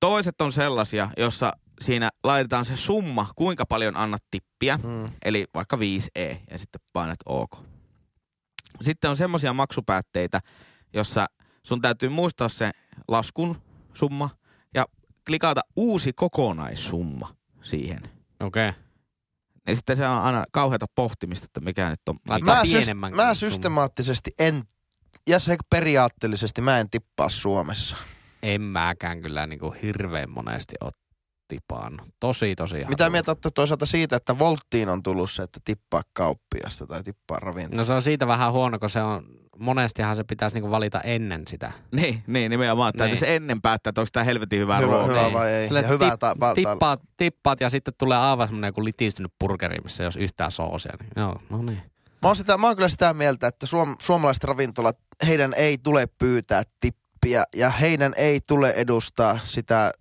Toiset on sellaisia, jossa siinä laitetaan se summa, kuinka paljon annat tippiä, Mm. eli vaikka 5E, ja sitten painat OK. Sitten on semmoisia maksupäätteitä, jossa sun täytyy muistaa se laskun summa ja klikata uusi kokonaissumma siihen. Okei. Okay. Ja sitten se on aina kauheata pohtimista, että mikä nyt on. Laittaa Mä, pienemmän mä systemaattisesti en, ja se periaatteellisesti mä en tippaa Suomessa. En mäkään kyllä niin kuin hirveän monesti ole tipannut. Tosi, tosi Mitä harvoin. mieltä olette toisaalta siitä, että Volttiin on tullut se, että tippaa kauppiasta tai tippaa ravintoa? No se on siitä vähän huono, kun se on, monestihan se pitäisi niinku valita ennen sitä. Niin, niin nimenomaan. Niin. Täytyisi ennen päättää, että onko tämä helvetin hyvä, hyvä, ruoka. hyvä Ei. vai ei? Sille Ja hyvää ta- ta- Tippaat, tippaat ja sitten tulee aivan semmoinen joku litistynyt burgeri, missä ei olisi yhtään soosia. Niin, joo, no niin. Mä oon, sitä, mä oon kyllä sitä mieltä, että suom, suomalaiset ravintolat, heidän ei tule pyytää tippiä ja heidän ei tule edustaa sitä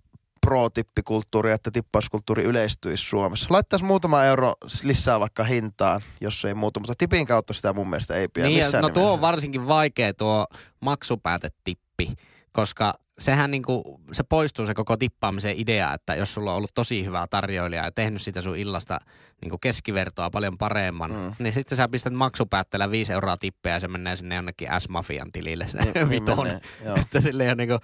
pro-tippikulttuuria, että tippauskulttuuri yleistyisi Suomessa. Laittaisi muutama euro lisää vaikka hintaan, jos ei muuta, mutta tipin kautta sitä mun mielestä ei pidä niin, missään no tuo nimessä. on varsinkin vaikea tuo maksupäätetippi, koska sehän niinku, se poistuu se koko tippaamisen idea, että jos sulla on ollut tosi hyvä tarjoilija ja tehnyt sitä sun illasta niinku keskivertoa paljon paremman, Mm. mm. niin sitten sä pistät maksupäätteellä 5 euroa tippeä ja se menee sinne jonnekin S-mafian tilille se Niin- *laughs* niin menee, joo. Että sille on niinku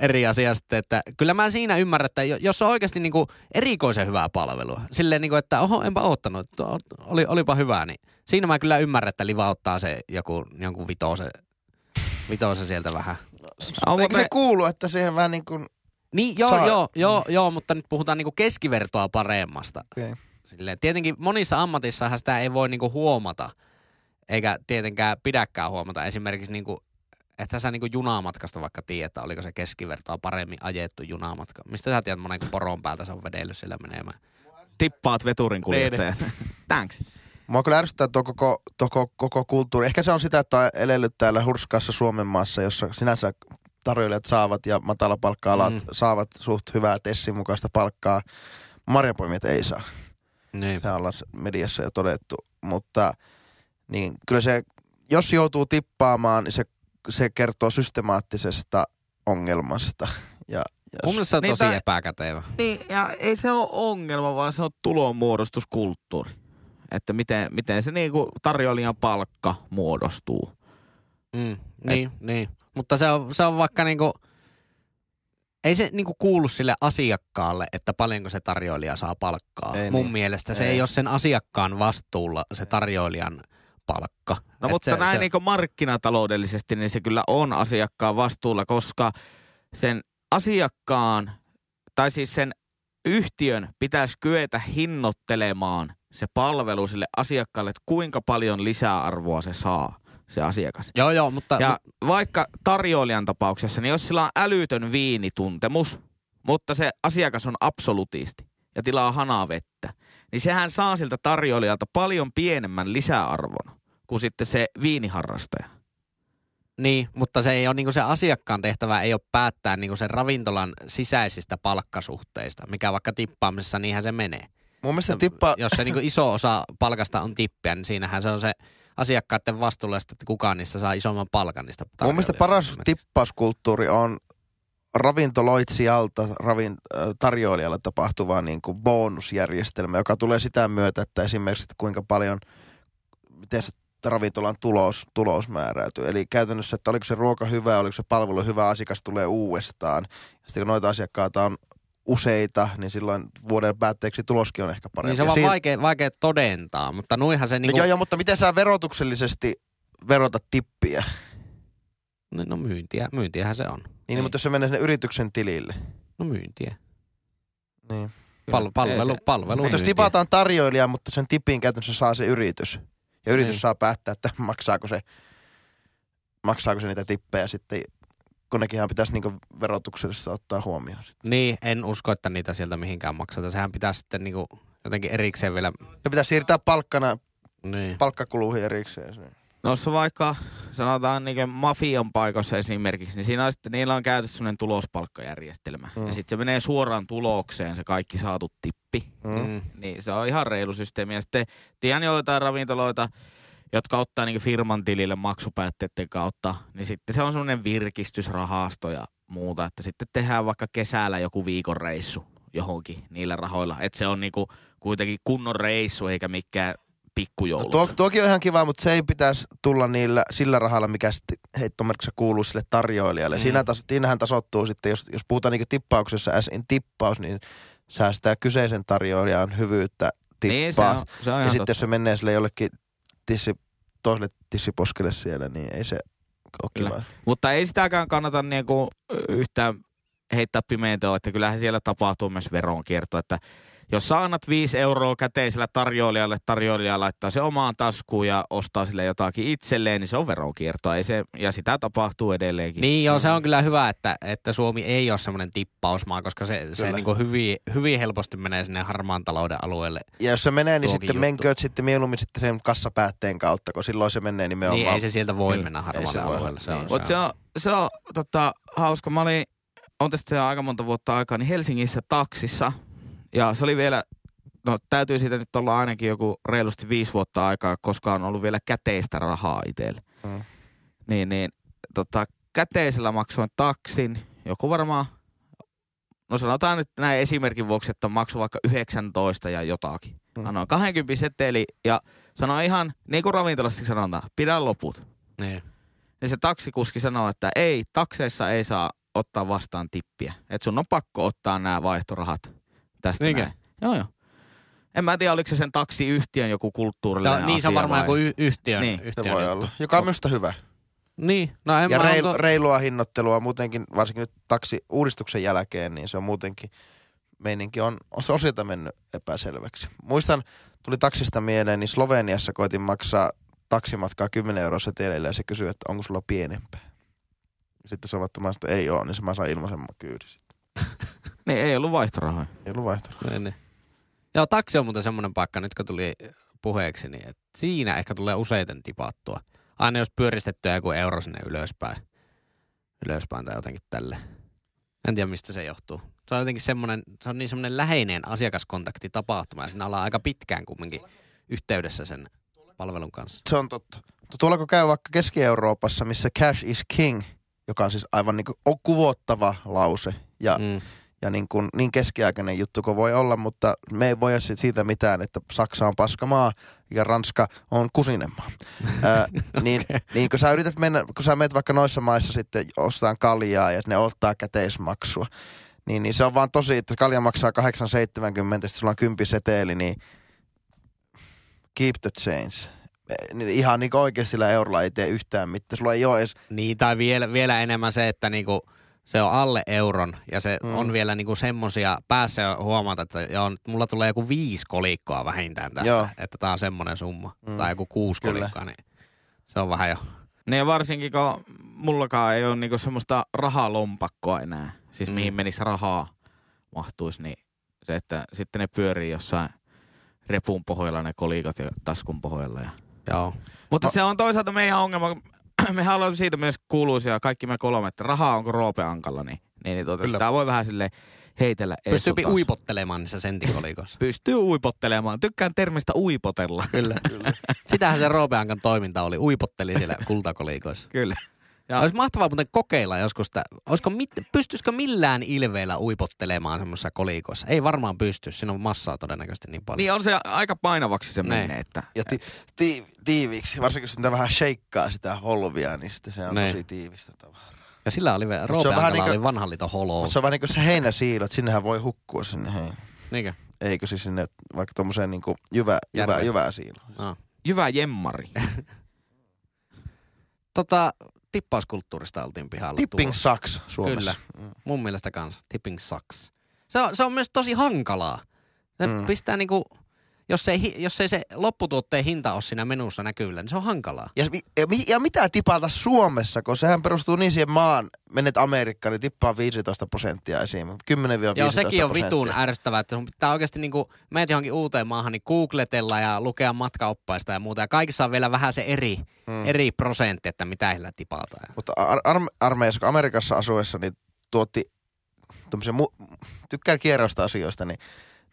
eri asia sitten, että kyllä mä siinä ymmärrän, että jo- jos on oikeasti niinku erikoisen hyvää palvelua, silleen niinku, että oho, enpä oottanut, oli, olipa hyvää, niin siinä mä kyllä ymmärrän, että livauttaa se joku, jonkun vitose, vitose sieltä vähän. On, Eikö mutta se kuulu, että siihen vähän niin kuin... Niin, joo, Saa- joo, joo, joo, mutta nyt puhutaan niinku keskivertoa paremmasta. Okay. Silleen, tietenkin monissa ammatissahan sitä ei voi niinku huomata, eikä tietenkään pidäkään huomata. Esimerkiksi niinku, että sä niinku junamatkasta vaikka tiedät, että oliko se keskivertoa paremmin ajettu junamatka. Mistä sä tiedät monen poron päältä se on vedellyt sillä menemään? tippaat veturin kuljettajan. Niin, *laughs* Thanks. Mua kyllä ärsyttää tuo koko, tuo koko, koko kulttuuri. Ehkä se on sitä, että on elellyt täällä hurskaassa Suomen maassa, jossa sinänsä tarjoilijat saavat ja matalapalkka-alat Mm. mm. saavat suht hyvää tessin mukaista palkkaa. Marjapoimijat ei saa. Niin. Se ollaan mediassa jo todettu. Mutta niin kyllä se, jos joutuu tippaamaan, niin se, se kertoo systemaattisesta ongelmasta. Ja, ja Mun mielestä se on Niin, tosi tai- epäkätevä. Niin, ja ei se ole ongelma, vaan se on tulonmuodostuskulttuuri. Että miten, miten se niinku tarjoilijan palkka muodostuu. Mm, niin, niin. Mutta se on, se on vaikka niinku, ei se niinku kuulu sille asiakkaalle, että paljonko se tarjoilija saa palkkaa. Ei Mun niin. mielestä se Ei. ei ole sen asiakkaan vastuulla se tarjoilijan palkka. No Et mutta se, näin se, niinku markkinataloudellisesti, niin se kyllä on asiakkaan vastuulla, koska sen asiakkaan, tai siis sen yhtiön pitäisi kyetä hinnoittelemaan se palvelu sille asiakkaalle, että kuinka paljon lisäarvoa se saa, se asiakas. Joo, joo, mutta Ja vaikka tarjoilijan tapauksessa, niin jos sillä on älytön viinituntemus, mutta se asiakas on absolutisti ja tilaa hanaa vettä, niin sehän saa siltä tarjoilijalta paljon pienemmän lisäarvon kuin sitten se viiniharrastaja. Niin, mutta se ei ole niinku se asiakkaan tehtävä ei ole päättää niinku sen ravintolan sisäisistä palkkasuhteista, mikä vaikka tippaamisessa niinhän se menee. mun mielestä tippa, Jos se niinku iso osa palkasta on tippiä, niin siinähän se on se asiakkaiden vastuulla, että kukaan niistä saa isomman palkan niistä mun mielestä paras esimerkiksi. tippauskulttuuri on ravintoloitsijalta ravin, tarjoilijalle tapahtuva niin kuin bonusjärjestelmä, joka tulee sitä myötä, että esimerkiksi että kuinka paljon, miten se ravintolan tulos, tulos määräytyy. Eli käytännössä, että oliko se ruoka hyvä, oliko se palvelu hyvä, asiakas tulee uudestaan. Sitten kun noita asiakkaita on useita, niin silloin vuoden päätteeksi tuloskin on ehkä parempi. Niin se on vaan siinä- vaikea, vaikea todentaa, mutta nuihan se No niinku, joo, joo, mutta miten sä verotuksellisesti verotat tippiä? no, no myyntiä, myyntiähän se on. Niin, niin. mutta jos se menee sinne yrityksen tilille. No myyntiä. Niin. Pal- palvelu, palvelu Mutta jos tipataan tarjoilija, mutta sen tipin käytännössä saa se yritys. Ja yritys Niin. saa päättää, että *laughs* maksaako se, maksaako se niitä tippejä sitten, kun nekinhan pitäisi niinku verotuksellisesti ottaa huomioon. Sitten. Niin, en usko, että niitä sieltä mihinkään maksata. Sehän pitää sitten niinku jotenkin erikseen vielä, Ne pitää siirtää palkkana, niin. palkkakuluihin erikseen. se. No jos vaikka sanotaan niin mafian paikoissa esimerkiksi, niin siinä on sitten, niillä on käytössä sellainen tulospalkkajärjestelmä. Mm. Ja sitten se menee suoraan tulokseen, se kaikki saatu tippi. Mm. Mm. Niin se on ihan reilu systeemi. Ja sitten tiedän joitain ravintoloita, jotka ottaa niin firman tilille maksupäätteiden kautta, niin sitten se on semmoinen virkistysrahasto ja muuta, että sitten tehdään vaikka kesällä joku viikon reissu johonkin niillä rahoilla. Että se on niinku kuitenkin kunnon reissu eikä mikään No, pikkujoulut. tuo, tuokin on ihan kiva, mutta se ei pitäisi tulla niillä, sillä rahalla, mikä heittomerkissä kuuluu sille tarjoilijalle. Mm. Siinä tas, siinähän tasottuu sitten, jos, jos puhutaan niinku tippauksessa as in tippaus, niin säästää kyseisen tarjoilijan hyvyyttä niin, se tippaa. on, se on ja sitten jos se menee sille jollekin tissi, toiselle tissiposkelle siellä, niin ei se ole Kyllä. kiva. Mutta ei sitäkään kannata niinku yhtään heittää pimeäntoa, että kyllähän siellä tapahtuu myös veronkierto, että jos sä annat 5 euroa käteisellä tarjoilijalle, tarjoilija laittaa se omaan taskuun ja ostaa sille jotakin itselleen, niin se on veronkiertoa. Ei se, ja sitä tapahtuu edelleenkin. Niin joo, se on kyllä hyvä, että, että Suomi ei ole semmoinen tippausmaa, koska se, se Kyllä. niinku hyvin, hyvin helposti menee sinne harmaan talouden alueelle. Ja jos se menee, niin sitten juttu. menkööt sitten mieluummin sitten sen kassapäätteen kautta, kun silloin se menee nimenomaan. Niin ei se sieltä voi Kyllä. mennä harmaalle se alueelle. Se on, Niin. Mutta se on, se on tota, hauska. Mä olin, on tästä aika monta vuotta aikaa, niin Helsingissä taksissa. Ja se oli vielä, no täytyy siitä nyt olla ainakin joku reilusti viisi vuotta aikaa, koska on ollut vielä käteistä rahaa itselle. Mm. Niin, niin tota, käteisellä maksoin taksin, joku varmaan, no sanotaan nyt näin esimerkin vuoksi, että maksu vaikka 19 ja jotakin. Mm. Annoin 20 seteli ja sanoin ihan, niin kuin ravintolassa sanotaan, pidä loput. niin. Niin se taksikuski sanoi, että ei, takseissa ei saa ottaa vastaan tippiä. Että sun on pakko ottaa nämä vaihtorahat tästä Niinkö? näin. Joo, joo. En mä tiedä, oliko se sen taksiyhtiön joku kulttuurillinen No, niin se on asia varmaan vai- joku y- yhtiön, Niin, Se yhtiön voi juttu. olla. Joka on minusta hyvä. Niin, no en Ja mä reil, onko- reilua hinnoittelua muutenkin, varsinkin nyt taksi-uudistuksen jälkeen, niin se on muutenkin, meininki on, on se osilta mennyt epäselväksi. Muistan, tuli taksista mieleen, niin Sloveniassa koitin maksaa taksimatkaa 10 euroa seteleillä ja se kysyi, että onko sulla pienempää. Sitten sanoin, että ei ole, niin se mä sain ilmaisen kyydin. sitten. *laughs* Niin, ei ollut vaihtorahoja. Ei ollut vaihtoehtoja. Niin, niin. Joo, taksi on muuten semmoinen paikka, nyt kun tuli puheeksi, niin että siinä ehkä tulee useiten tipattua. Aina jos pyöristettyä joku euro sinne ylöspäin. ylöspäin tai jotenkin tälle. En tiedä, mistä se johtuu. Se on jotenkin semmoinen, se on niin semmoinen läheinen asiakaskontakti tapahtuma ja siinä ollaan aika pitkään kumminkin yhteydessä sen palvelun kanssa. Se on totta. Mutta tuolla kun käy vaikka Keski-Euroopassa, missä cash is king, joka on siis aivan niin kuin kuvottava lause ja, mm. Ja niin, kuin, niin keskiaikainen juttu kuin voi olla, mutta me ei voi siitä mitään, että Saksa on paskamaa ja Ranska on kusinemaa. *laughs* Ää, niin, niin kun sä yrität mennä, kun sä menet vaikka noissa maissa sitten ostaan kaljaa ja ne ottaa käteismaksua, niin, niin se on vaan tosi, että kalja maksaa 8,70, sitten sulla on kympi seteli, niin keep the change. Niin Ihan niin oikeasti sillä eurolla ei tee yhtään mitään. Sulla ei ole edes, Niin, tai vielä, vielä enemmän se, että niinku, se on alle euron ja se Mm. on vielä niinku semmosia, päässä huomata, että joo, mulla tulee joku viisi kolikkoa vähintään tästä, Joo. että tää on semmonen summa. Mm. Mm. Tai joku kuusi Kyllä. kolikkoa, niin se on vähän jo. Niin ja varsinkin kun mullakaan ei ole niinku semmoista rahalompakkoa enää. Siis Mm. mihin menisi rahaa mahtuisi, niin se, että sitten ne pyörii jossain repun pohjalla ne kolikot ja taskun pohjalla. Ja. Joo. Mutta No. se on toisaalta meidän ongelma. *clears throat* Mehän ollaan siitä myös kuuluisia, kaikki me kolme, että rahaa onko roope ankalla, niin, niin, niin tuota, Kyllä. sitä voi vähän sille heitellä. Pystyy uipottelemaan niissä sentikolikoissa. *laughs* Pystyy uipottelemaan. Tykkään termistä uipotella. Kyllä. *laughs* Sitähän se Roopeankan toiminta oli. Uipotteli siellä kultakolikoissa. Kyllä. Ja-. Olisi mahtavaa muuten kokeilla joskus, että olisiko mit, pystyisikö millään ilveellä uipottelemaan semmoisessa kolikoissa? Ei varmaan pysty, siinä on massaa todennäköisesti niin paljon. Niin on se aika painavaksi se Näin. menee, että ja ti, ti, tiiviiksi, varsinkin jos sitä vähän sheikkaa sitä holvia, niin sitten se on Niin. tosi tiivistä tavaraa. Ja sillä oli, vielä- se on vähän Roopeankalla niinku- oli vanhan liiton holo. Mutta se on vähän niin kuin se heinäsiilo, että sinnehän voi hukkua sinne heinä. Niinkö? Eikö siis sinne vaikka tuommoiseen niin jyvä, jyvä, jyvää siiloon. No. jyvä jemmari. *laughs* Tota, tippauskulttuurista oltiin pihalla. Tipping tuossa. sucks Suomessa. Kyllä. Mun mielestä kanssa. Tipping sucks. Se on, se on myös tosi hankalaa. Se Mm. mm. pistää niinku, jos ei, jos ei se lopputuotteen hinta ole siinä menussa näkyvillä, niin se on hankalaa. Ja, ja, ja mitä tipata Suomessa, kun sehän perustuu niin siihen maan, menet Amerikkaan, niin tippaa 15 prosenttia esim. 10-15 Joo, sekin on vitun ärsyttävää, että sun pitää oikeasti niinku, meet johonkin uuteen maahan, niin googletella ja lukea matkaoppaista ja muuta. Ja kaikissa on vielä vähän se eri, Mm. mm. eri prosentti, että mitä heillä tipataan. Mutta ar- ar- armeijassa, kun Amerikassa asuessa, niin tuotti tuommoisen, mu- tykkään kierrosta asioista, niin,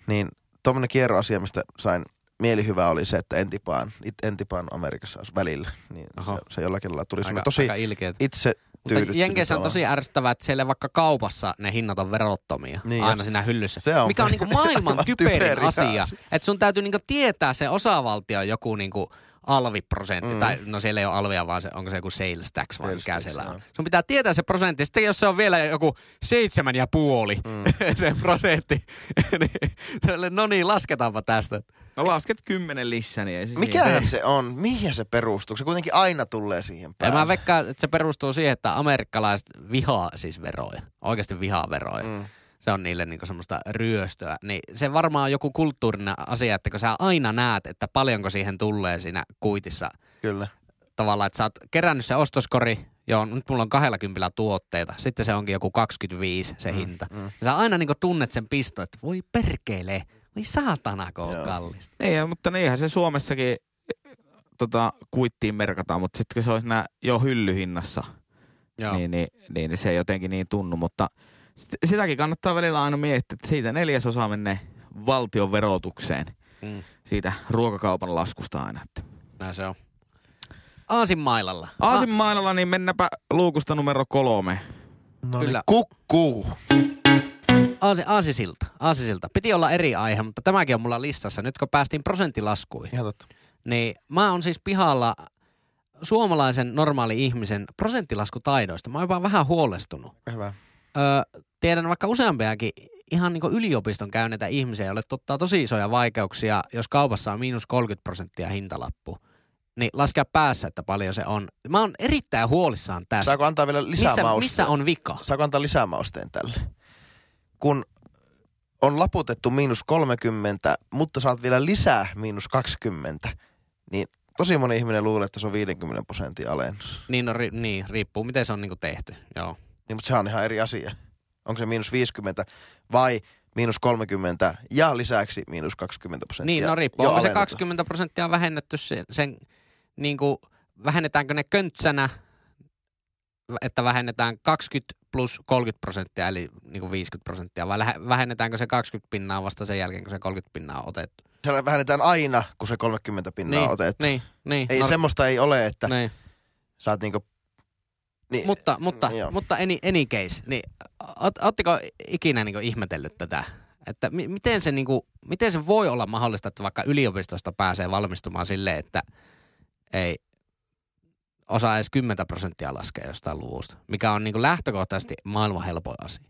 niin tuommoinen kierroasia, mistä sain mielihyvää oli se, että entipaan, it, entipaan Amerikassa välillä. Niin se, Oho. se, jollakin lailla tuli Aika, tosi aika itse Mutta Jenkeissä on tosi ärsyttävää, että siellä vaikka kaupassa ne hinnat on verottomia Niin, aina siinä hyllyssä. Se on mikä on niinku *laughs* maailman typerin asia. Että sun täytyy niinku tietää se osavaltion joku niinku alviprosentti, Mm. tai no siellä ei ole alvia, vaan se, onko se joku sales tax vai mikä tax, siellä on. Sun pitää tietää se prosentti. Sitten jos se on vielä joku seitsemän ja puoli Mm. *laughs* se prosentti, *laughs* niin no niin, lasketaanpa tästä. No lasket kymmenen lisää, niin ei se Mikähän se on? Mihin se perustuu? Se kuitenkin aina tulee siihen Ja päälle. mä veikkaan, että se perustuu siihen, että amerikkalaiset vihaa siis veroja. Oikeasti vihaa veroja. Mm. Se on niille niinku semmoista ryöstöä. Niin se varmaan on joku kulttuurinen asia, että kun sä aina näet, että paljonko siihen tulee siinä kuitissa Kyllä. tavallaan, että sä oot kerännyt se ostoskori, joo, nyt mulla on 20 tuotteita, sitten se onkin joku 25 se hinta. mm. Ja sä aina niinku tunnet sen pisto, että voi perkele, voi saatana, kun on Joo. kallista. Niin, mutta niinhän se Suomessakin tota, kuittiin merkataan, mutta sitten kun se olisi nää jo hyllyhinnassa, Joo. niin, niin, niin, se ei jotenkin niin tunnu. Mutta sitäkin kannattaa välillä aina miettiä, että siitä neljäsosa menee valtion verotukseen Mm, siitä ruokakaupan laskusta aina. Että. näin se on. Aasin mailalla. Aasin mailalla, niin mennäpä luukusta numero kolme. No Kyllä. Niin, kukkuu. Aasi, aasisilta, aasisilta. Piti olla eri aihe, mutta tämäkin on mulla listassa. Nyt kun päästiin prosenttilaskuihin, Ihan totta. niin mä oon siis pihalla suomalaisen normaali ihmisen prosenttilaskutaidoista. Mä oon jopa vähän huolestunut. Hyvä. Öö, tiedän vaikka useampiakin ihan niin yliopiston käyneitä ihmisiä, joille ottaa tosi isoja vaikeuksia, jos kaupassa on miinus 30 prosenttia hintalappu. Niin laskea päässä, että paljon se on. Mä oon erittäin huolissaan tästä. Saako antaa vielä lisää missä, mausteen? missä on vika? Saako antaa lisää mausteen tälle? Kun on laputettu miinus 30, mutta saat vielä lisää miinus 20, niin tosi moni ihminen luulee, että se on 50 prosentin alennus. Niin, no, ri, niin, riippuu miten se on niin tehty. Joo. Niin, mutta sehän on ihan eri asia. Onko se miinus 50 vai miinus 30 ja lisäksi miinus 20 prosenttia? Niin, no riippuu. Onko se alennetaan. 20 prosenttia vähennetty sen, sen niin kuin, vähennetäänkö ne köntsänä että vähennetään 20 plus 30 prosenttia, eli niin kuin 50 prosenttia, vai vähennetäänkö se 20 pinnaa vasta sen jälkeen, kun se 30 pinnaa on otettu? Se vähennetään aina, kun se 30 pinnaa niin, on otettu. Niin, niin. Ei, no, semmoista ei ole, että niin. saat niinku... Niin, Mutta, mutta, joo. mutta any, any case, niin ootteko ikinä niin ihmetellyt tätä? Että mi- miten, se, niin kuin, miten se voi olla mahdollista, että vaikka yliopistosta pääsee valmistumaan silleen, että ei osaa edes 10 prosenttia laskea jostain luvusta, mikä on niin kuin lähtökohtaisesti maailman helpoin asia.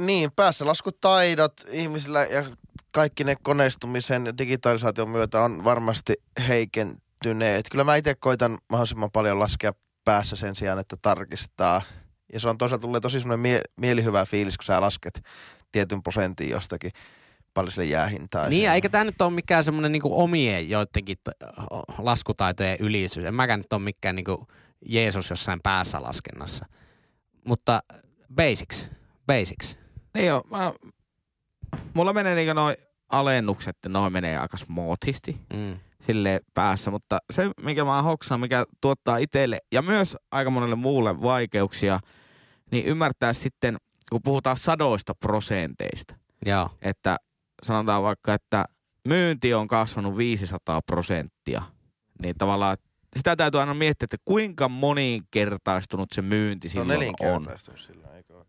Niin, päässä laskutaidot ihmisillä ja kaikki ne koneistumisen ja digitalisaation myötä on varmasti heikentyneet. Kyllä mä itse koitan mahdollisimman paljon laskea päässä sen sijaan, että tarkistaa. Ja se on toisaalta tulee tosi semmoinen mie- mielihyvä fiilis, kun sä lasket tietyn prosentin jostakin paljon sille jää hintaa. Niin, eikä tämä nyt ole mikään semmoinen niinku omien joidenkin t- laskutaitojen ylisyys. En mäkään nyt ole mikään niinku Jeesus jossain päässä laskennassa. Mutta basics, basics. Niin joo, mä, mulla menee niinku noin alennukset, noin menee aika smoothisti Mm. Sille päässä, mutta se, mikä mä hoksaan, mikä tuottaa itselle ja myös aika monelle muulle vaikeuksia, niin ymmärtää sitten, kun puhutaan sadoista prosenteista, Joo. että sanotaan vaikka, että myynti on kasvanut 500 prosenttia, niin tavallaan sitä täytyy aina miettiä, että kuinka moninkertaistunut se myynti on silloin on. nelinkertaistunut silloin, eikö ole?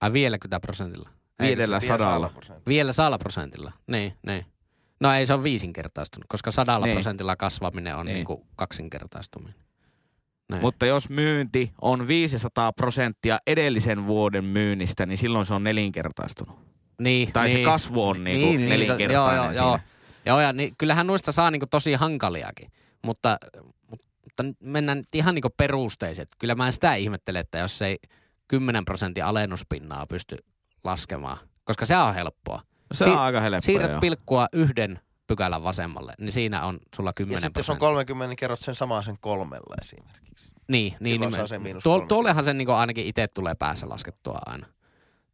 Ai 50 prosentilla? Viidellä sadalla. prosentilla. Vielä sadalla prosentilla, niin, niin. No ei se on viisinkertaistunut, koska sadalla Niin. prosentilla kasvaminen on Niin. niin. kuin kaksinkertaistuminen. Niin. Mutta jos myynti on 500 prosenttia edellisen vuoden myynnistä, niin silloin se on nelinkertaistunut. niin, Tai niin. se kasvu on niinku Niin, niin, nelinkertainen joo, joo, siinä. joo. Joo, ja niin, kyllähän noista saa niinku tosi hankaliakin, mutta, mutta mennään ihan niinku perusteiset. Kyllä mä en sitä ihmettele, että jos ei 10 prosentin alennuspinnaa pysty laskemaan, koska se on helppoa. Se Si- on aika helppoa, Siirrät joo. pilkkua yhden pykälän vasemmalle, niin siinä on sulla Ja 10 sitten jos on 30, niin kerrot sen samaan sen kolmella esimerkiksi. Niin, niin, Silloin niin miinus tuo, 30. tuollehan sen niin ainakin itse tulee päässä laskettua aina.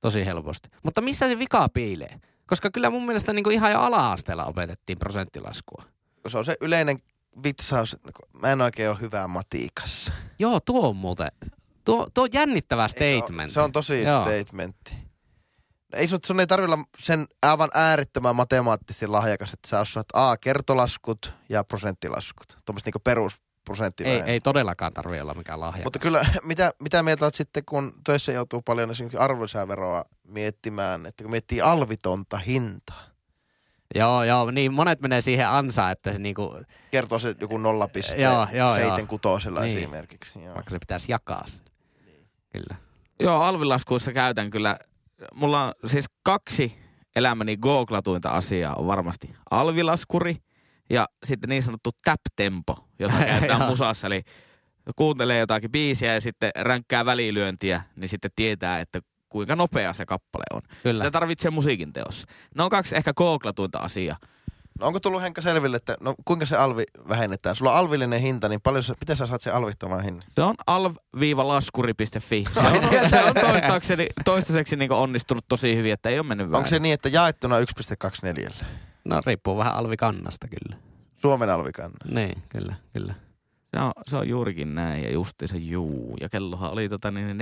Tosi helposti. Mutta missä se vika piilee? Koska kyllä mun mielestä niin ihan jo ala-asteella opetettiin prosenttilaskua. Se on se yleinen vitsaus, että mä en oikein ole hyvää matiikassa. Joo, tuo on muuten, tuo, tuo on jännittävä statement. Se on tosi Joo. statementti. Ei sun, sun ei tarvitse olla sen aivan äärettömän matemaattisesti lahjakas, että sä osaat A, kertolaskut ja prosenttilaskut. Tuommoiset niinku ei, perusprosenttivähennykset. ei todellakaan tarvitse olla mikään lahja. Mutta kyllä, *laughs* mitä, mitä mieltä olet sitten, kun töissä joutuu paljon esimerkiksi arvonlisäveroa miettimään, että kun miettii alvitonta hintaa, Joo, joo, niin monet menee siihen ansaan, että se niinku, kertoo se joku Joo, joo, joo. 0,76 Niin. esimerkiksi. Joo. vaikka se pitäisi jakaa se. Kyllä. Joo, alvilaskuissa käytän kyllä. Mulla on siis kaksi elämäni googlatuinta asiaa on varmasti alvilaskuri ja sitten niin sanottu tap-tempo, jota *laughs* käytetään musassa. Eli kuuntelee jotakin biisiä ja sitten ränkkää välilyöntiä, niin sitten tietää, että kuinka nopea se kappale on. Kyllä. Sitä tarvitsee musiikin teossa. Ne on kaksi ehkä googlatuinta asiaa. No onko tullut Henkka selville, että no kuinka se alvi vähennetään? Sulla on alvillinen hinta, niin paljon sä, miten sä saat sen alvittoman hinnan? Se on alv-laskuri.fi. Se on, se on toistaiseksi, toistaiseksi niin onnistunut tosi hyvin, että ei ole mennyt Onko väärin. se niin, että jaettuna 1,24? No riippuu vähän alvikannasta kyllä. Suomen alvikanna. Niin, kyllä, kyllä. Se on, se on juurikin näin ja justiinsa juu. Ja kellohan oli tota niin 14.32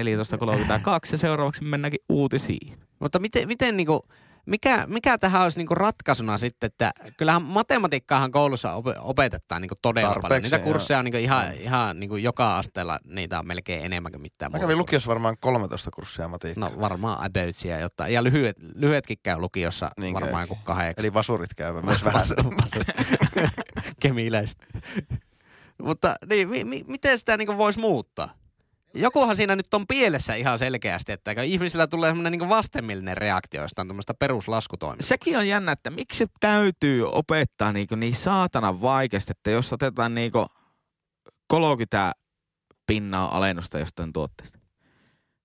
ja seuraavaksi mennäänkin uutisiin. Mutta miten, miten niinku, mikä, mikä tähän olisi niinku ratkaisuna sitten, että kyllähän matematiikkaahan koulussa op- opetetaan niinku todella Tarpeeksi, paljon. Niitä kursseja on niinku ihan, ihan niinku joka asteella, niitä on melkein enemmän kuin mitään Mä kävin lukiossa varmaan 13 kurssia matiikkaa. No varmaan aboutsia, jotta, ja lyhyet, lyhyetkin käy lukiossa Niin varmaan joku kahdeksan. Eli vasurit käyvät myös *laughs* vähän. Kemiläiset. *laughs* Mutta niin, mi, mi, miten sitä niinku voisi muuttaa? Jokuhan siinä nyt on pielessä ihan selkeästi, että ihmisillä tulee semmoinen niinku vastenmielinen reaktio jostain tämmöistä peruslaskutoimista. Sekin on jännä, että miksi täytyy opettaa niinku niin saatanan vaikeasti, että jos otetaan niinku 30 pinnaa alennusta jostain tuotteesta.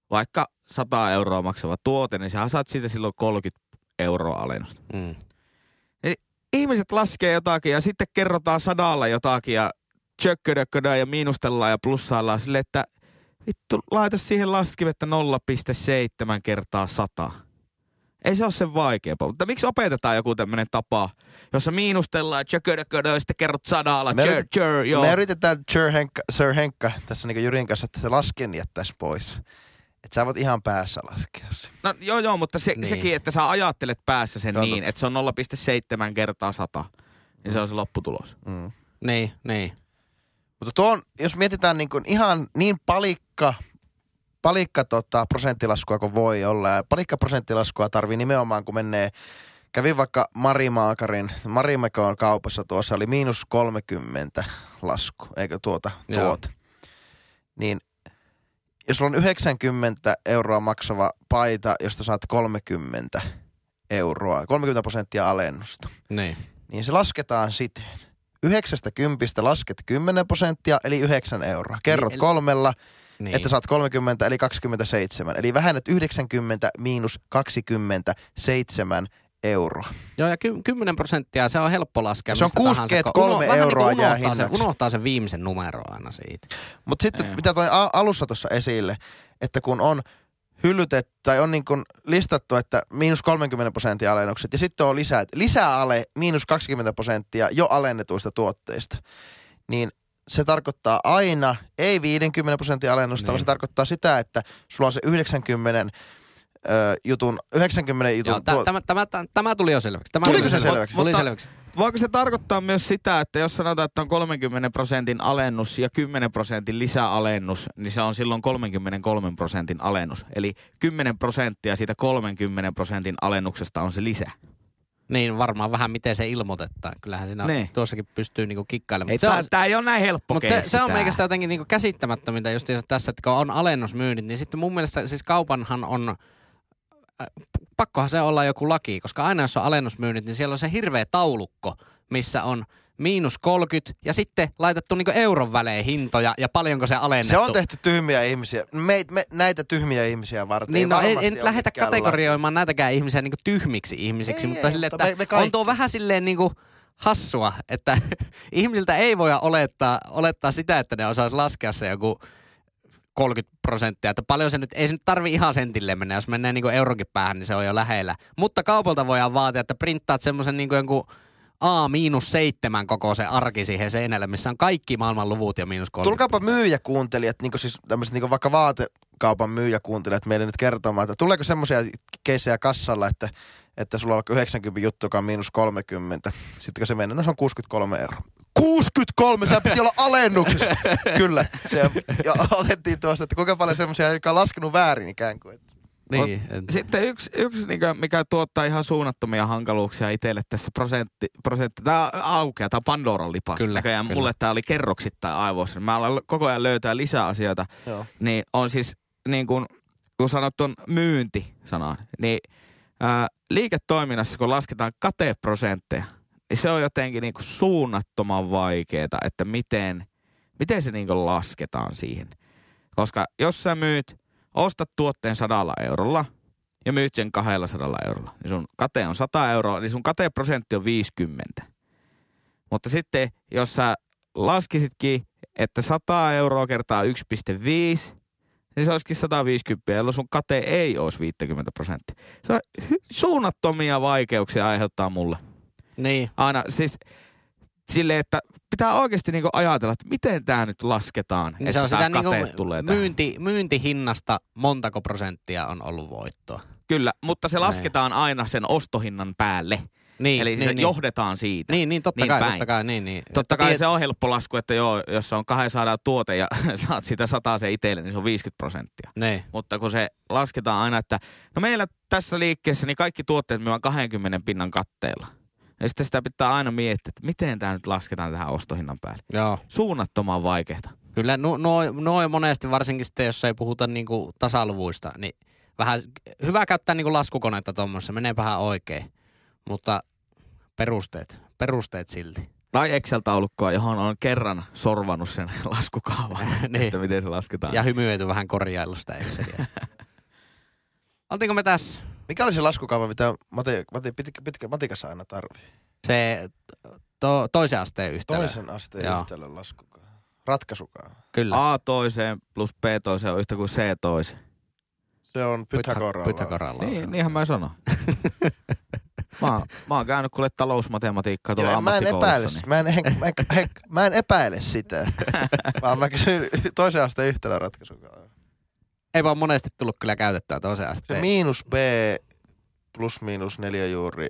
Vaikka 100 euroa maksava tuote, niin sä saat siitä silloin 30 euroa alennusta. Mm. ihmiset laskee jotakin ja sitten kerrotaan sadalla jotakin ja tjökködökködö ja miinustellaan ja plussaillaan sille, että vittu laita siihen laskivettä 0,7 kertaa 100. Ei se ole sen vaikeampaa. Mutta miksi opetetaan joku tämmöinen tapa, jossa miinustellaan tjöködöködö ja sitten kerrot sadalla, Me tjör, tjör, joo. Me yritetään Sir Henkka, Sir Henkka tässä niin Jyrin kanssa, että se lasken jättäisi pois. Että sä voit ihan päässä laskea se. No joo joo, mutta se, Niin. sekin, että sä ajattelet päässä sen Joo, niin, että se on 0,7 kertaa 100, niin se on se lopputulos. Mm. Niin, niin. Mutta tuo on, jos mietitään niin kuin ihan niin palikka, palikka tota, prosenttilaskua kuin voi olla. Ja palikka prosenttilaskua tarvii nimenomaan, kun menee, kävin vaikka Marimaakarin, Marimekon kaupassa tuossa oli miinus 30 lasku, eikö tuota, Joo. tuota. Niin jos sulla on 90 euroa maksava paita, josta saat 30 euroa, 30 prosenttia alennusta, Niin. niin se lasketaan siten. Yhdeksästä kympistä lasket 10 prosenttia, eli 9 euroa. Kerrot Niin, eli- kolmella, niin. että saat 30, eli 27. Eli vähennät 90 miinus 27 euroa. Joo, ja ky- 10 prosenttia, se on helppo laskea. Se on mistä tahansa, 63 kun vähän euroa niin jää unohtaa sen, hinnaksi. unohtaa sen viimeisen numero aina siitä. Mutta sitten, Ei. mitä toin a- alussa tuossa esille, että kun on hyllytetty tai on niin kuin listattu, että miinus 30 prosenttia alennukset ja sitten on lisää, lisäale miinus 20 prosenttia jo alennetuista tuotteista, niin se tarkoittaa aina, ei 50 prosentin alennusta, niin. vaan Niin. se tarkoittaa sitä, että sulla on se 90 ö, jutun, 90 jutun Joo, tä- tämä, tämä, tämä, tämä tuli jo selväksi. Tämä Tuliko tuli se selväksi? Tuli Mutta- selväksi. Voiko se tarkoittaa myös sitä, että jos sanotaan, että on 30 prosentin alennus ja 10 prosentin lisäalennus, niin se on silloin 33 prosentin alennus. Eli 10 prosenttia siitä 30 prosentin alennuksesta on se lisä. Niin varmaan vähän miten se ilmoitetaan. Kyllähän siinä Niin. tuossakin pystyy niinku kikkailemaan. Ei, se on, tää, ei ole näin helppo Mutta se, se on meikästä jotenkin niinku käsittämättömintä just tässä, että kun on alennusmyynnit, niin sitten mun mielestä siis kaupanhan on, pakkohan se olla joku laki, koska aina jos on alennusmyynnit, niin siellä on se hirveä taulukko, missä on miinus 30 ja sitten laitettu niinku euron välein hintoja ja paljonko se alennettu. Se on tehty tyhmiä ihmisiä. Me, me, näitä tyhmiä ihmisiä varten. Niin, no ole lähdetä mikään kategorioimaan näitäkään ihmisiä niinku tyhmiksi ihmisiksi, Ei, mutta ei, silleen, mutta että me- me on tuo kaikki. vähän silleen niinku hassua, että *laughs* ihmisiltä ei voi olettaa, olettaa sitä, että ne osaisi laskea se joku 30 prosenttia, että paljon se nyt, ei se nyt tarvi ihan sentilleen mennä, jos menee niinku euronkin päähän, niin se on jo lähellä. Mutta kaupalta voidaan vaatia, että printtaat semmoisen niinku jonkun A-7 koko se arki siihen seinälle, missä on kaikki maailman luvut ja miinus 30. Tulkaapa myyjäkuuntelijat, niin siis tämmöiset niin vaikka vaatekaupan myyjäkuuntelijat meille nyt kertomaan, että tuleeko semmoisia keissejä kassalla, että, että sulla on vaikka 90 juttu, joka on miinus 30. Sitten kun se menee, no se on 63 euroa. 63, se piti olla alennuksessa. Kyllä, se ja otettiin tuosta, että kuinka paljon semmoisia, jotka on laskenut väärin ikään kuin. Että Niin, en- Sitten yksi, yksi mikä, mikä tuottaa ihan suunnattomia hankaluuksia itselle tässä prosentti, prosentti tämä aukeaa, tämä Pandoran lipas. Kyllä, Näköjään kyllä. mulle tämä oli kerroksittain aivoissa. Mä alan koko ajan löytää lisää asioita. Joo. Niin on siis, niin kun, kun sanot tuon myynti sanan, niin ää, liiketoiminnassa kun lasketaan kateprosentteja, niin se on jotenkin niin kuin suunnattoman vaikeeta, että miten, miten se niin kuin lasketaan siihen. Koska jos sä myyt, ostat tuotteen sadalla eurolla ja myyt sen 200 eurolla, niin sun kate on 100 euroa, niin sun kateprosentti on 50. Mutta sitten, jos sä laskisitkin, että 100 euroa kertaa 1,5, niin se olisikin 150, jolloin sun kate ei olisi 50 prosenttia. Se on suunnattomia vaikeuksia aiheuttaa mulle. Niin. Aina siis silleen, että pitää oikeasti niinku ajatella, että miten tämä nyt lasketaan, Niin että se on sitä niinku tulee tähän. myynti, myyntihinnasta montako prosenttia on ollut voittoa. Kyllä, mutta se Näin. lasketaan aina sen ostohinnan päälle. Niin, Eli niin, se niin. johdetaan siitä. Niin, niin totta Niin kai, päin. totta kai, niin, niin. Totta Että kai tiet- se on helppo lasku, että joo, jos on 200 tuote ja *laughs* saat sitä 100 se itselle, niin se on 50 prosenttia. Niin, Mutta kun se lasketaan aina, että no meillä tässä liikkeessä niin kaikki tuotteet myyvät 20 pinnan katteella. Ja sitten sitä pitää aina miettiä, että miten tämä nyt lasketaan tähän ostohinnan päälle. joo. Suunnattoman vaikeaa. Kyllä no, no, no monesti varsinkin sitten, jos ei puhuta niinku tasaluvuista, niin vähän hyvä käyttää niinku laskukonetta tuommoissa, menee vähän oikein. Mutta perusteet, perusteet silti. Tai Excel-taulukkoa, johon on kerran sorvannut sen *laughs* laskukaavan, *laughs* Niin. että miten se lasketaan. Ja hymyily vähän korjailusta Exceliä. *laughs* Oltiinko me tässä? Mikä oli se laskukaava, mitä mati, mati, pitkä, pitkä, matikassa aina tarvii? Se to, toisen asteen yhtälö. Toisen asteen Joo. yhtälön laskukaava. Ratkaisukaava. Kyllä. A toiseen plus B toiseen on yhtä kuin C toiseen. Se on Pythagoralla. Pythagoralla. Niin, niinhän mä sanon. *laughs* mä, oon- mä oon käynyt kuule talousmatematiikkaa tuolla Joo, mä en epäile, ammattikoulussa. mä en, he, mä, en, he, mä en epäile sitä, *laughs* vaan mä kysyn toisen asteen yhtälöratkaisun. Ei vaan monesti tullut kyllä käytettyä toisen Se asteen. miinus B plus miinus neljä juuri,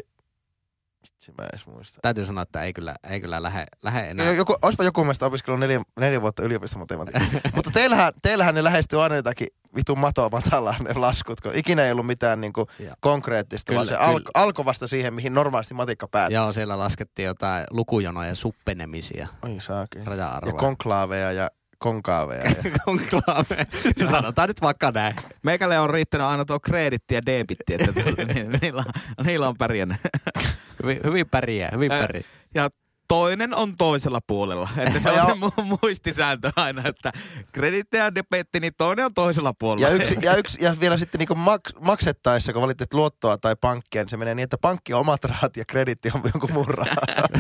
vitsi mä edes muista. Täytyy sanoa, että ei kyllä, ei kyllä lähde, lähde enää. Jo- Joku, olisipa joku mielestä opiskellut neljä, neljä vuotta yliopistomatematiikkaa. *laughs* Mutta teillähän, teillähän ne lähestyy aina jotakin vitun matoa matalaa ne laskut, kun ikinä ei ollut mitään niinku konkreettista, Kyllä, vaan se alko, alkoi vasta siihen, mihin normaalisti matikka päättyy. Joo, siellä laskettiin jotain lukujonoja, suppenemisia, Oi saakin. Ja konklaaveja ja konkaaveja. Ja... *laughs* konklaave. Sanotaan nyt vaikka näin. Meikälle on riittänyt aina tuo kreditti ja debitti, että *laughs* tuota, ni- niillä, on- niillä on pärjännyt. Hyvin, hyvin pärjää, hyvin Ää, pärjää. Ja toinen on toisella puolella. Että se on se mu- muistisääntö aina, että kreditti ja debetti, niin toinen on toisella puolella. Ja, yksi, ja, yksi, ja vielä sitten niin maks, maksettaessa, kun valitset luottoa tai pankkia, niin se menee niin, että pankki on omat rahat ja kreditti on jonkun muun rahat.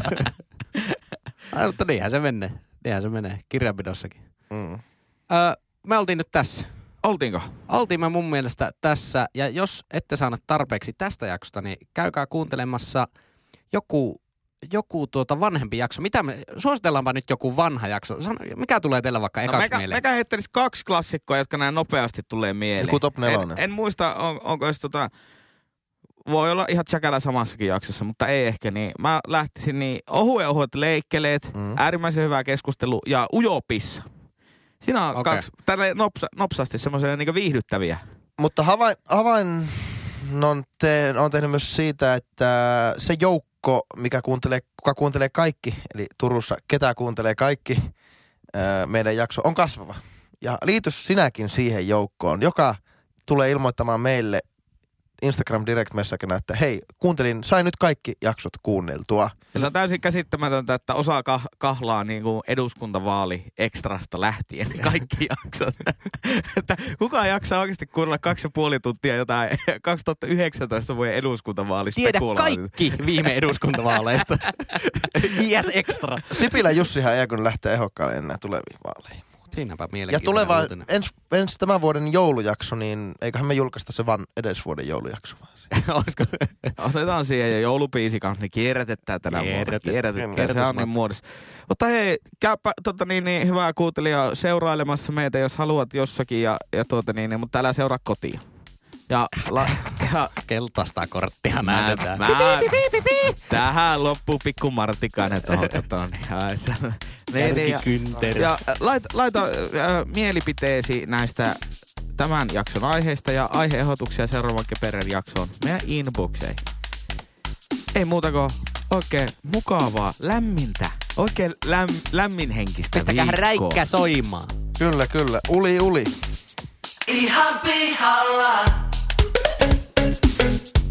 *laughs* Mutta niinhän se menee. Niinhän se menee kirjanpidossakin. Mm. Öö, me oltiin nyt tässä. Oltiinko? Oltiin me mun mielestä tässä. Ja jos ette saaneet tarpeeksi tästä jaksosta, niin käykää kuuntelemassa joku, joku tuota vanhempi jakso. Mitä me, suositellaanpa nyt joku vanha jakso. Sano, mikä tulee teille vaikka No, ekaksi mekä, mieleen? mekä heittäisi kaksi klassikkoa, jotka näin nopeasti tulee mieleen. Joku top nelonen. En, en muista, on, onko se tota... Voi olla ihan tsäkälä samassakin jaksossa, mutta ei ehkä niin. Mä lähtisin niin ohuen ohuet leikkeleet, Mm. äärimmäisen hyvä keskustelu ja ujopissa. Siinä on okay. kaksi, tälle nopsa, nopsasti semmoisia niin viihdyttäviä. Mutta havain, havain on, te, on tehnyt myös siitä, että se joukko, mikä kuuntelee, kuka kuuntelee kaikki, eli Turussa ketä kuuntelee kaikki, meidän jakso on kasvava. Ja liity sinäkin siihen joukkoon, joka tulee ilmoittamaan meille Instagram direct messagena, että hei, kuuntelin, sain nyt kaikki jaksot kuunneltua. Ja se on täysin käsittämätöntä, että osa kah- kahlaa niin kuin eduskuntavaali ekstrasta lähtien *laughs* kaikki jaksot. *laughs* että kuka jaksaa oikeasti kuunnella kaksi ja puoli tuntia jotain *laughs* 2019 vuoden eduskuntavaali Tiedä kaikki viime eduskuntavaaleista. IS Extra. Sipilä Jussihan ei kun lähtee ehokkaalle enää tuleviin vaaleihin. Siinäpä Ja mielenkiintoinen tuleva, uutinen. ens, ens tämän vuoden joulujakso, niin eiköhän me julkaista se vaan edes vuoden joulujakso. *laughs* Olisiko? Otetaan siihen ja joulupiisi kanssa, niin kierrätetään tänä vuonna. Kierrätet- Kierrätetään, kierrätysmatsi. niin muodossa. Mutta hei, käypä tota niin, niin, hyvää kuuntelija seurailemassa meitä, jos haluat jossakin, ja, ja tuota niin, niin, mutta älä seuraa kotiin. Ja, la, ja Keltaista korttia mä, näytetään. mä, tähän loppuu pikku Martikainen tuohon se- niin, niin, ja, Kärkikynteri. ja laita, laita äh, mielipiteesi näistä tämän jakson aiheista ja aiheehdotuksia seuraavan Keperer jaksoon meidän inboxeihin. Ei muuta kuin oikein mukavaa, lämmintä, oikein läm, lämminhenkistä Pistäkää viikkoa. räikkä soimaan. Kyllä, kyllä. Uli, uli. Ihan pihalla. you